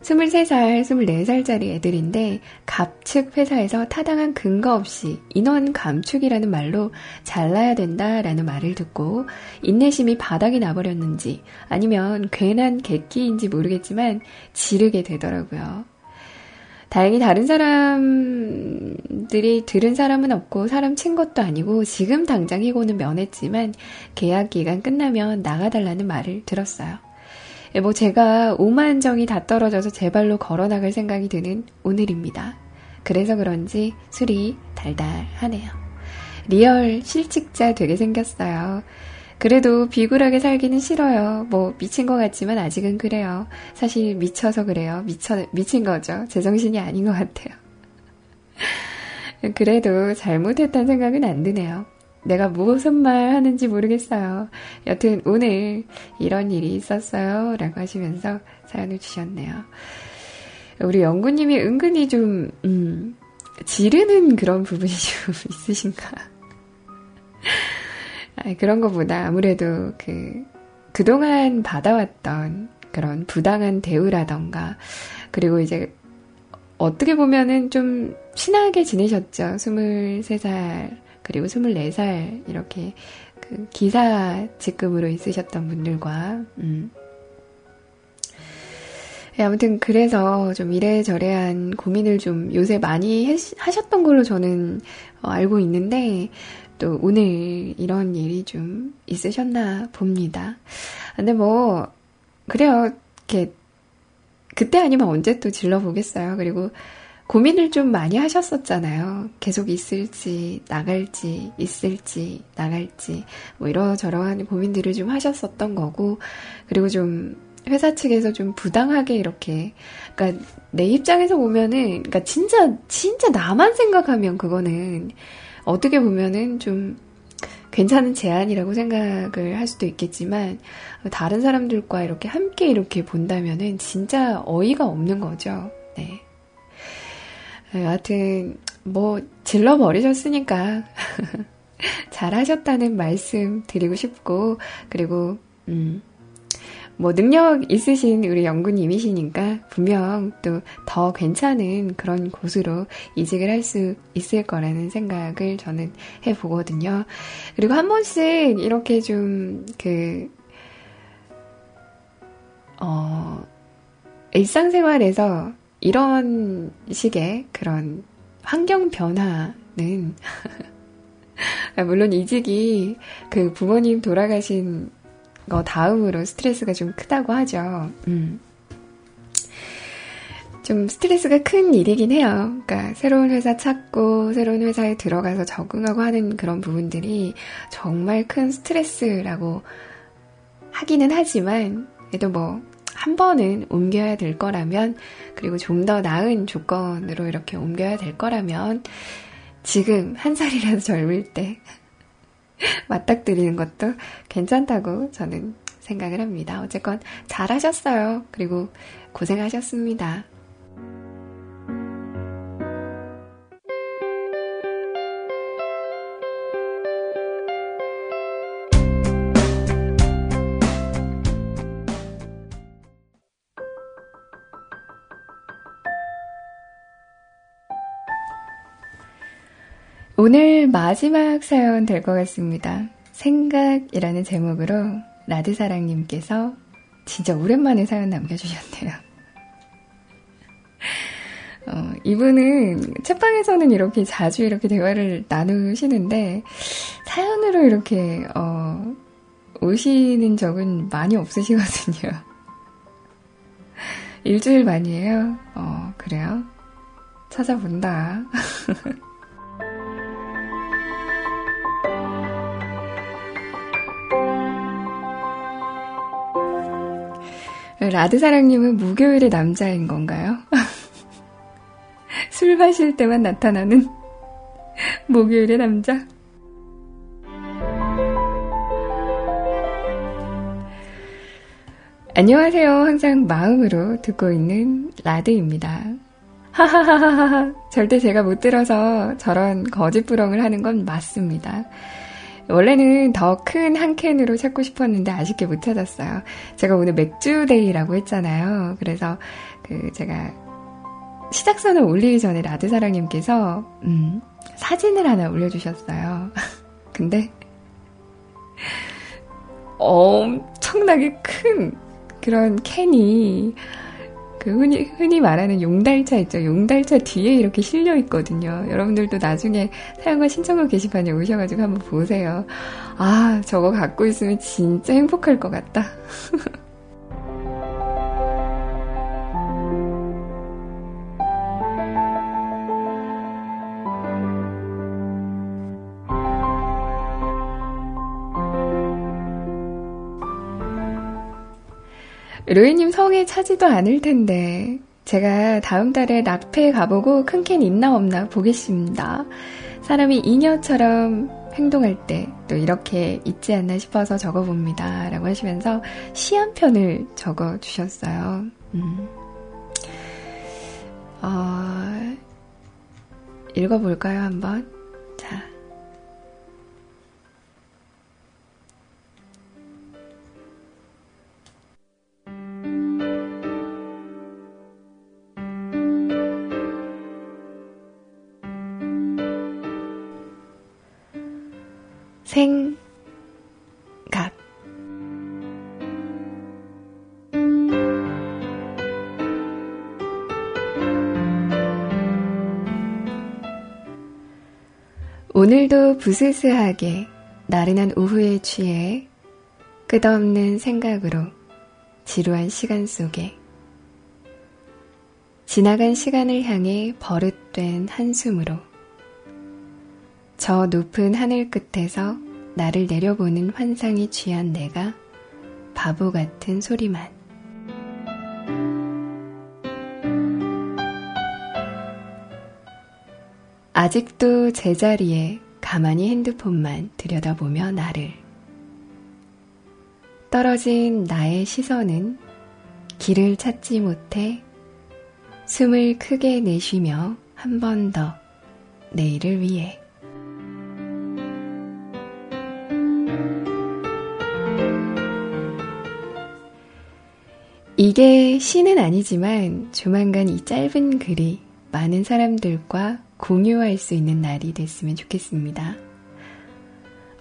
23살, 24살짜리 애들인데 갑측 회사에서 타당한 근거 없이 인원 감축이라는 말로 잘라야 된다라는 말을 듣고 인내심이 바닥이 나버렸는지 아니면 괜한 객기인지 모르겠지만 지르게 되더라고요. 다행히 다른 사람들이 들은 사람은 없고 사람 친 것도 아니고 지금 당장 해고는 면했지만 계약 기간 끝나면 나가달라는 말을 들었어요. 예, 뭐 제가 오만정이 다 떨어져서 제 발로 걸어 나갈 생각이 드는 오늘입니다. 그래서 그런지 술이 달달하네요. real 실직자 되게 생겼어요. 그래도 비굴하게 살기는 싫어요. 뭐 미친 것 같지만 아직은 그래요. 사실 미쳐서 그래요. 미쳐 미친 거죠. 제정신이 아닌 것 같아요. (laughs) 그래도 잘못했다는 생각은 안 드네요. 내가 무슨 말 하는지 모르겠어요. 여튼 오늘 이런 일이 있었어요. 라고 하시면서 사연을 주셨네요. 우리 영구님이 은근히 좀, 음, 지르는 그런 부분이 (laughs) 좀 있으신가? 아니, 그런 것보다 아무래도 그, 그동안 받아왔던 그런 부당한 대우라던가, 그리고 이제 어떻게 보면은 좀 친하게 지내셨죠. 23살 그리고 24살 이렇게 그 기사 직급으로 있으셨던 분들과 음. 네, 아무튼 그래서 좀 이래저래한 고민을 좀 요새 많이 하셨던 걸로 저는 어, 알고 있는데 또 오늘 이런 일이 좀 있으셨나 봅니다. 근데 뭐 그래요. 이렇게 그때 아니면 언제 또 질러보겠어요. 그리고 고민을 좀 많이 하셨었잖아요. 계속 있을지, 나갈지, 있을지, 나갈지, 뭐 이러저러한 고민들을 좀 하셨었던 거고, 그리고 좀 회사 측에서 좀 부당하게 이렇게, 그러니까 내 입장에서 보면은, 그러니까 진짜, 진짜 나만 생각하면 그거는 어떻게 보면은 좀 괜찮은 제안이라고 생각을 할 수도 있겠지만, 다른 사람들과 이렇게 함께 이렇게 본다면은 진짜 어이가 없는 거죠. 네. 네, 여하튼 뭐 질러버리셨으니까 (laughs) 잘하셨다는 말씀 드리고 싶고 그리고 음, 뭐 능력 있으신 우리 연구님이시니까 분명 또 더 괜찮은 그런 곳으로 이직을 할 수 있을 거라는 생각을 저는 해보거든요. 그리고 한 번씩 이렇게 좀 그, 어, 일상생활에서 이런 식의 그런 환경 변화는 (laughs) 물론 이직이 그 부모님 돌아가신 거 다음으로 스트레스가 좀 크다고 하죠. 음. 좀 스트레스가 큰 일이긴 해요. 그러니까 새로운 회사 찾고 새로운 회사에 들어가서 적응하고 하는 그런 부분들이 정말 큰 스트레스라고 하기는 하지만 그래도 뭐 한 번은 옮겨야 될 거라면, 그리고 좀 더 나은 조건으로 이렇게 옮겨야 될 거라면, 지금 한 살이라도 젊을 때 (laughs) 맞닥뜨리는 것도 괜찮다고 저는 생각을 합니다. 어쨌건 잘하셨어요. 그리고 고생하셨습니다. 오늘 마지막 사연 될 것 같습니다. 생각이라는 제목으로 라드사랑님께서 진짜 오랜만에 사연 남겨주셨네요. (laughs) 어, 이분은 책방에서는 이렇게 자주 이렇게 대화를 나누시는데 사연으로 이렇게 어, 오시는 적은 많이 없으시거든요. (laughs) 일주일 만이에요. 어, 그래요? 찾아본다. (laughs) 라드사랑님은 무교일의 남자인 건가요? (laughs) 술 마실 때만 나타나는 (laughs) 목요일의 남자? 안녕하세요. 항상 마음으로 듣고 있는 라드입니다. 하하하하하. (laughs) 절대 제가 못 들어서 저런 거짓부렁을 하는 건 맞습니다. 원래는 더 큰 한 캔으로 찾고 싶었는데 아쉽게 못 찾았어요. 제가 오늘 맥주데이라고 했잖아요. 그래서 그 제가 시작선을 올리기 전에 라드사랑님께서 음, 사진을 하나 올려주셨어요. (laughs) 근데 엄청나게 큰 그런 캔이 그 흔히, 흔히 말하는 용달차 있죠. 용달차 뒤에 이렇게 실려 있거든요. 여러분들도 나중에 사용과 신청을 게시판에 오셔가지고 한번 보세요. 아, 저거 갖고 있으면 진짜 행복할 것 같다. (laughs) 로이님 성에 차지도 않을 텐데 제가 다음 달에 납페 가보고 큰 캔 있나 없나 보겠습니다. 사람이 이녀처럼 행동할 때 또 이렇게 있지 않나 싶어서 적어봅니다. 라고 하시면서 시 한 편을 적어 주셨어요. 음. 어, 읽어볼까요, 한번? 자. 생각. 오늘도 부스스하게 나른한 오후에 취해 끝없는 생각으로 지루한 시간 속에 지나간 시간을 향해 버릇된 한숨으로 저 높은 하늘 끝에서 나를 내려보는 환상에 취한 내가 바보 같은 소리만. 아직도 제자리에 가만히 핸드폰만 들여다보며 나를. 떨어진 나의 시선은 길을 찾지 못해 숨을 크게 내쉬며 한 번 더 내일을 위해. 이게 시는 아니지만 조만간 이 짧은 글이 많은 사람들과 공유할 수 있는 날이 됐으면 좋겠습니다.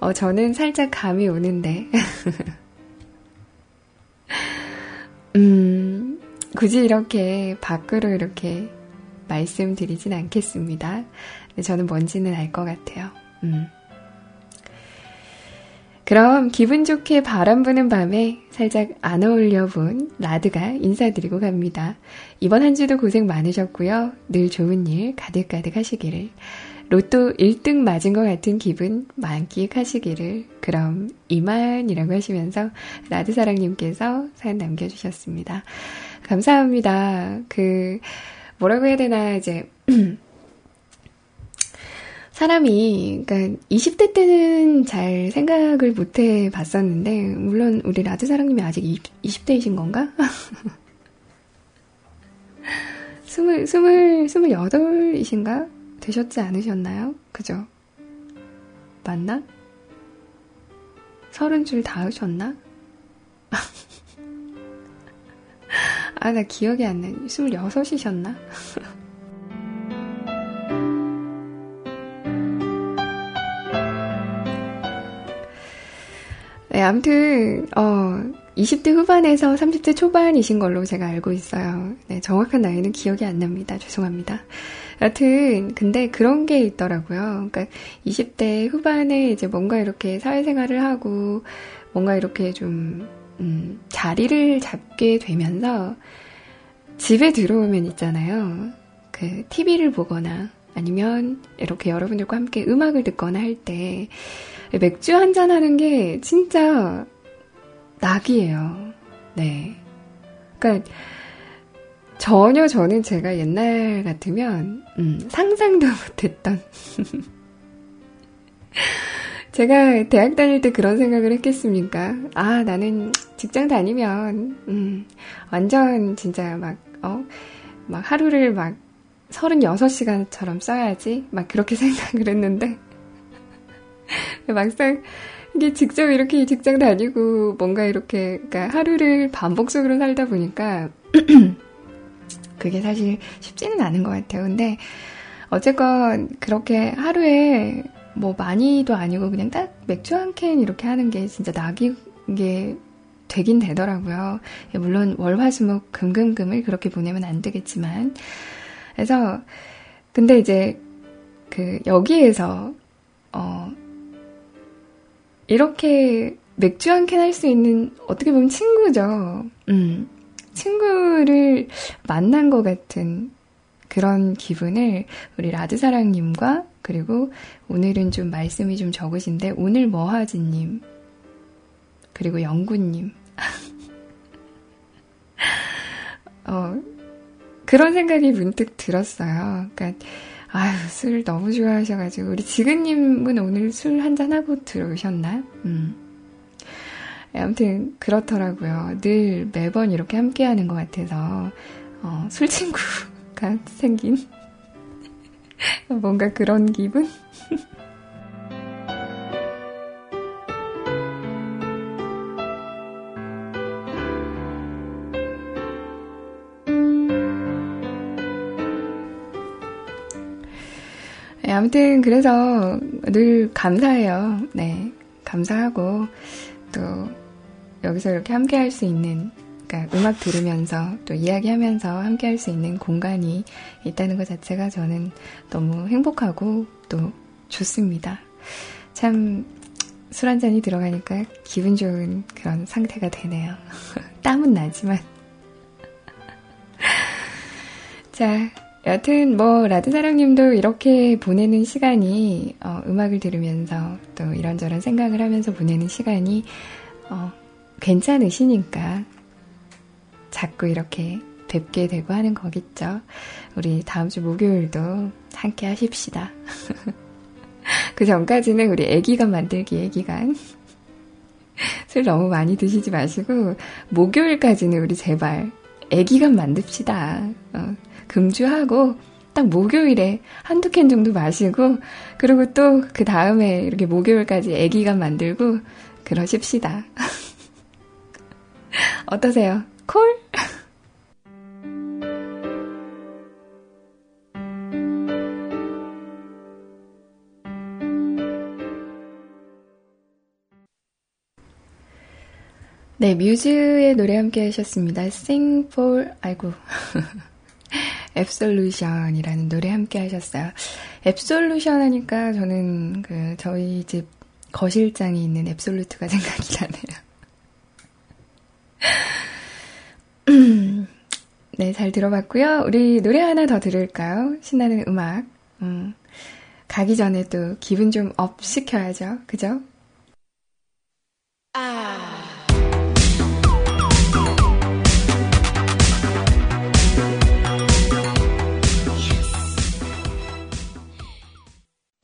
어, 저는 살짝 감이 오는데. (laughs) 음, 굳이 이렇게 밖으로 이렇게 말씀드리진 않겠습니다. 저는 뭔지는 알 것 같아요. 음. 그럼 기분 좋게 바람 부는 밤에 살짝 안 어울려 본 라드가 인사드리고 갑니다. 이번 한 주도 고생 많으셨고요. 늘 좋은 일 가득가득 하시기를. 로또 1등 맞은 것 같은 기분 만끽하시기를. 그럼 이만이라고 하시면서 라드사랑님께서 사연 남겨주셨습니다. 감사합니다. 그, 뭐라고 해야 되나, 이제, (clears throat) 사람이, 그러니까 20대 때는 잘 생각을 못 해 봤었는데, 물론 우리 라드 사랑님이 아직 20, 대이신 건가? (laughs) 스물, 스물, 스물여덟이신가? 되셨지 않으셨나요? 그죠? 맞나? 서른 줄 닿으셨나? (laughs) 아, 나 기억이 안 나. 스물여섯이셨나? (laughs) 네, 아무튼, 어, 20대 후반에서 30대 초반이신 걸로 제가 알고 있어요. 네, 정확한 나이는 기억이 안 납니다. 죄송합니다. 여튼, 근데 그런 게 있더라고요. 그러니까 20대 후반에 이제 뭔가 이렇게 사회생활을 하고, 뭔가 이렇게 좀, 음, 자리를 잡게 되면서 집에 들어오면 있잖아요. 그, TV를 보거나 아니면 이렇게 여러분들과 함께 음악을 듣거나 할 때, 맥주 한잔 하는 게 진짜 낙이에요. 네. 그러니까 전혀 저는 제가 옛날 같으면 음, 상상도 (laughs) 못했던 제가 대학 다닐 때 그런 생각을 했겠습니까? 아 나는 직장 다니면 음, 완전 진짜 막 어, 막 하루를 막 36시간처럼 써야지 막 그렇게 (laughs) 생각을 했는데 막상 이게 직접 이렇게 직장 다니고 뭔가 이렇게 그러니까 하루를 반복적으로 살다 보니까 (clears throat) 그게 사실 쉽지는 않은 것 같아요. 근데 어쨌건 그렇게 하루에 뭐 많이도 아니고 그냥 딱 맥주 한 캔 이렇게 하는 게 진짜 낙이 게 되긴 되더라고요. 물론 월화수목 금금금을 그렇게 보내면 안 되겠지만 그래서 근데 이제 그 여기에서 어 이렇게 맥주 한 캔 할 수 있는 어떻게 보면 친구죠. 음. 친구를 만난 것 같은 그런 기분을 우리 라드사랑님과 그리고 오늘은 좀 말씀이 좀 적으신데 오늘 뭐하지님 그리고 영구님 (laughs) 어, 그런 생각이 문득 들었어요. 그러니까 아유 술 너무 좋아하셔가지고 우리 지근님은 오늘 술 한잔 하고 들어오셨나? 음. 아무튼 그렇더라고요. 늘 매번 이렇게 함께하는 것 같아서 어, 술 친구가 (laughs) 생긴 (laughs) 뭔가 그런 기분? (laughs) 네, 아무튼 그래서 늘 감사해요. 네, 감사하고 또 여기서 이렇게 함께 할 수 있는 그러니까 음악 들으면서 또 이야기하면서 함께 할 수 있는 공간이 있다는 것 자체가 저는 너무 행복하고 또 좋습니다. 참 술 한 잔이 들어가니까 기분 좋은 그런 상태가 되네요. (laughs) 땀은 나지만. (laughs) 자, 여튼 뭐 라드사랑님도 이렇게 보내는 시간이 어, 음악을 들으면서 또 이런저런 생각을 하면서 보내는 시간이 어, 괜찮으시니까 자꾸 이렇게 뵙게 되고 하는 거겠죠. 우리 다음 주 목요일도 함께 하십시다. (laughs) 그 전까지는 우리 애기간 만들기 애기간. (laughs) 술 너무 많이 드시지 마시고, 목요일까지는 우리 제발 애기간 만듭시다. 어, 금주하고 딱 목요일에 한두 캔 정도 마시고 그리고 또 그 다음에 이렇게 목요일까지 애기간 만들고 그러십시다. (laughs) 어떠세요? 콜? (laughs) 네, 뮤즈의 노래 함께 하셨습니다. Sing for, 아이고. (laughs) Absolution이라는 노래 함께 하셨어요. Absolution 하니까 저는 그 저희 집 거실장에 있는 앱솔루트가 (laughs) 생각이 나네요. (clears throat) 네, 잘 들어봤고요. 우리 노래 하나 더 들을까요? 신나는 음악. 음, 가기 전에 또 기분 좀 up 시켜야죠. 그죠? 아.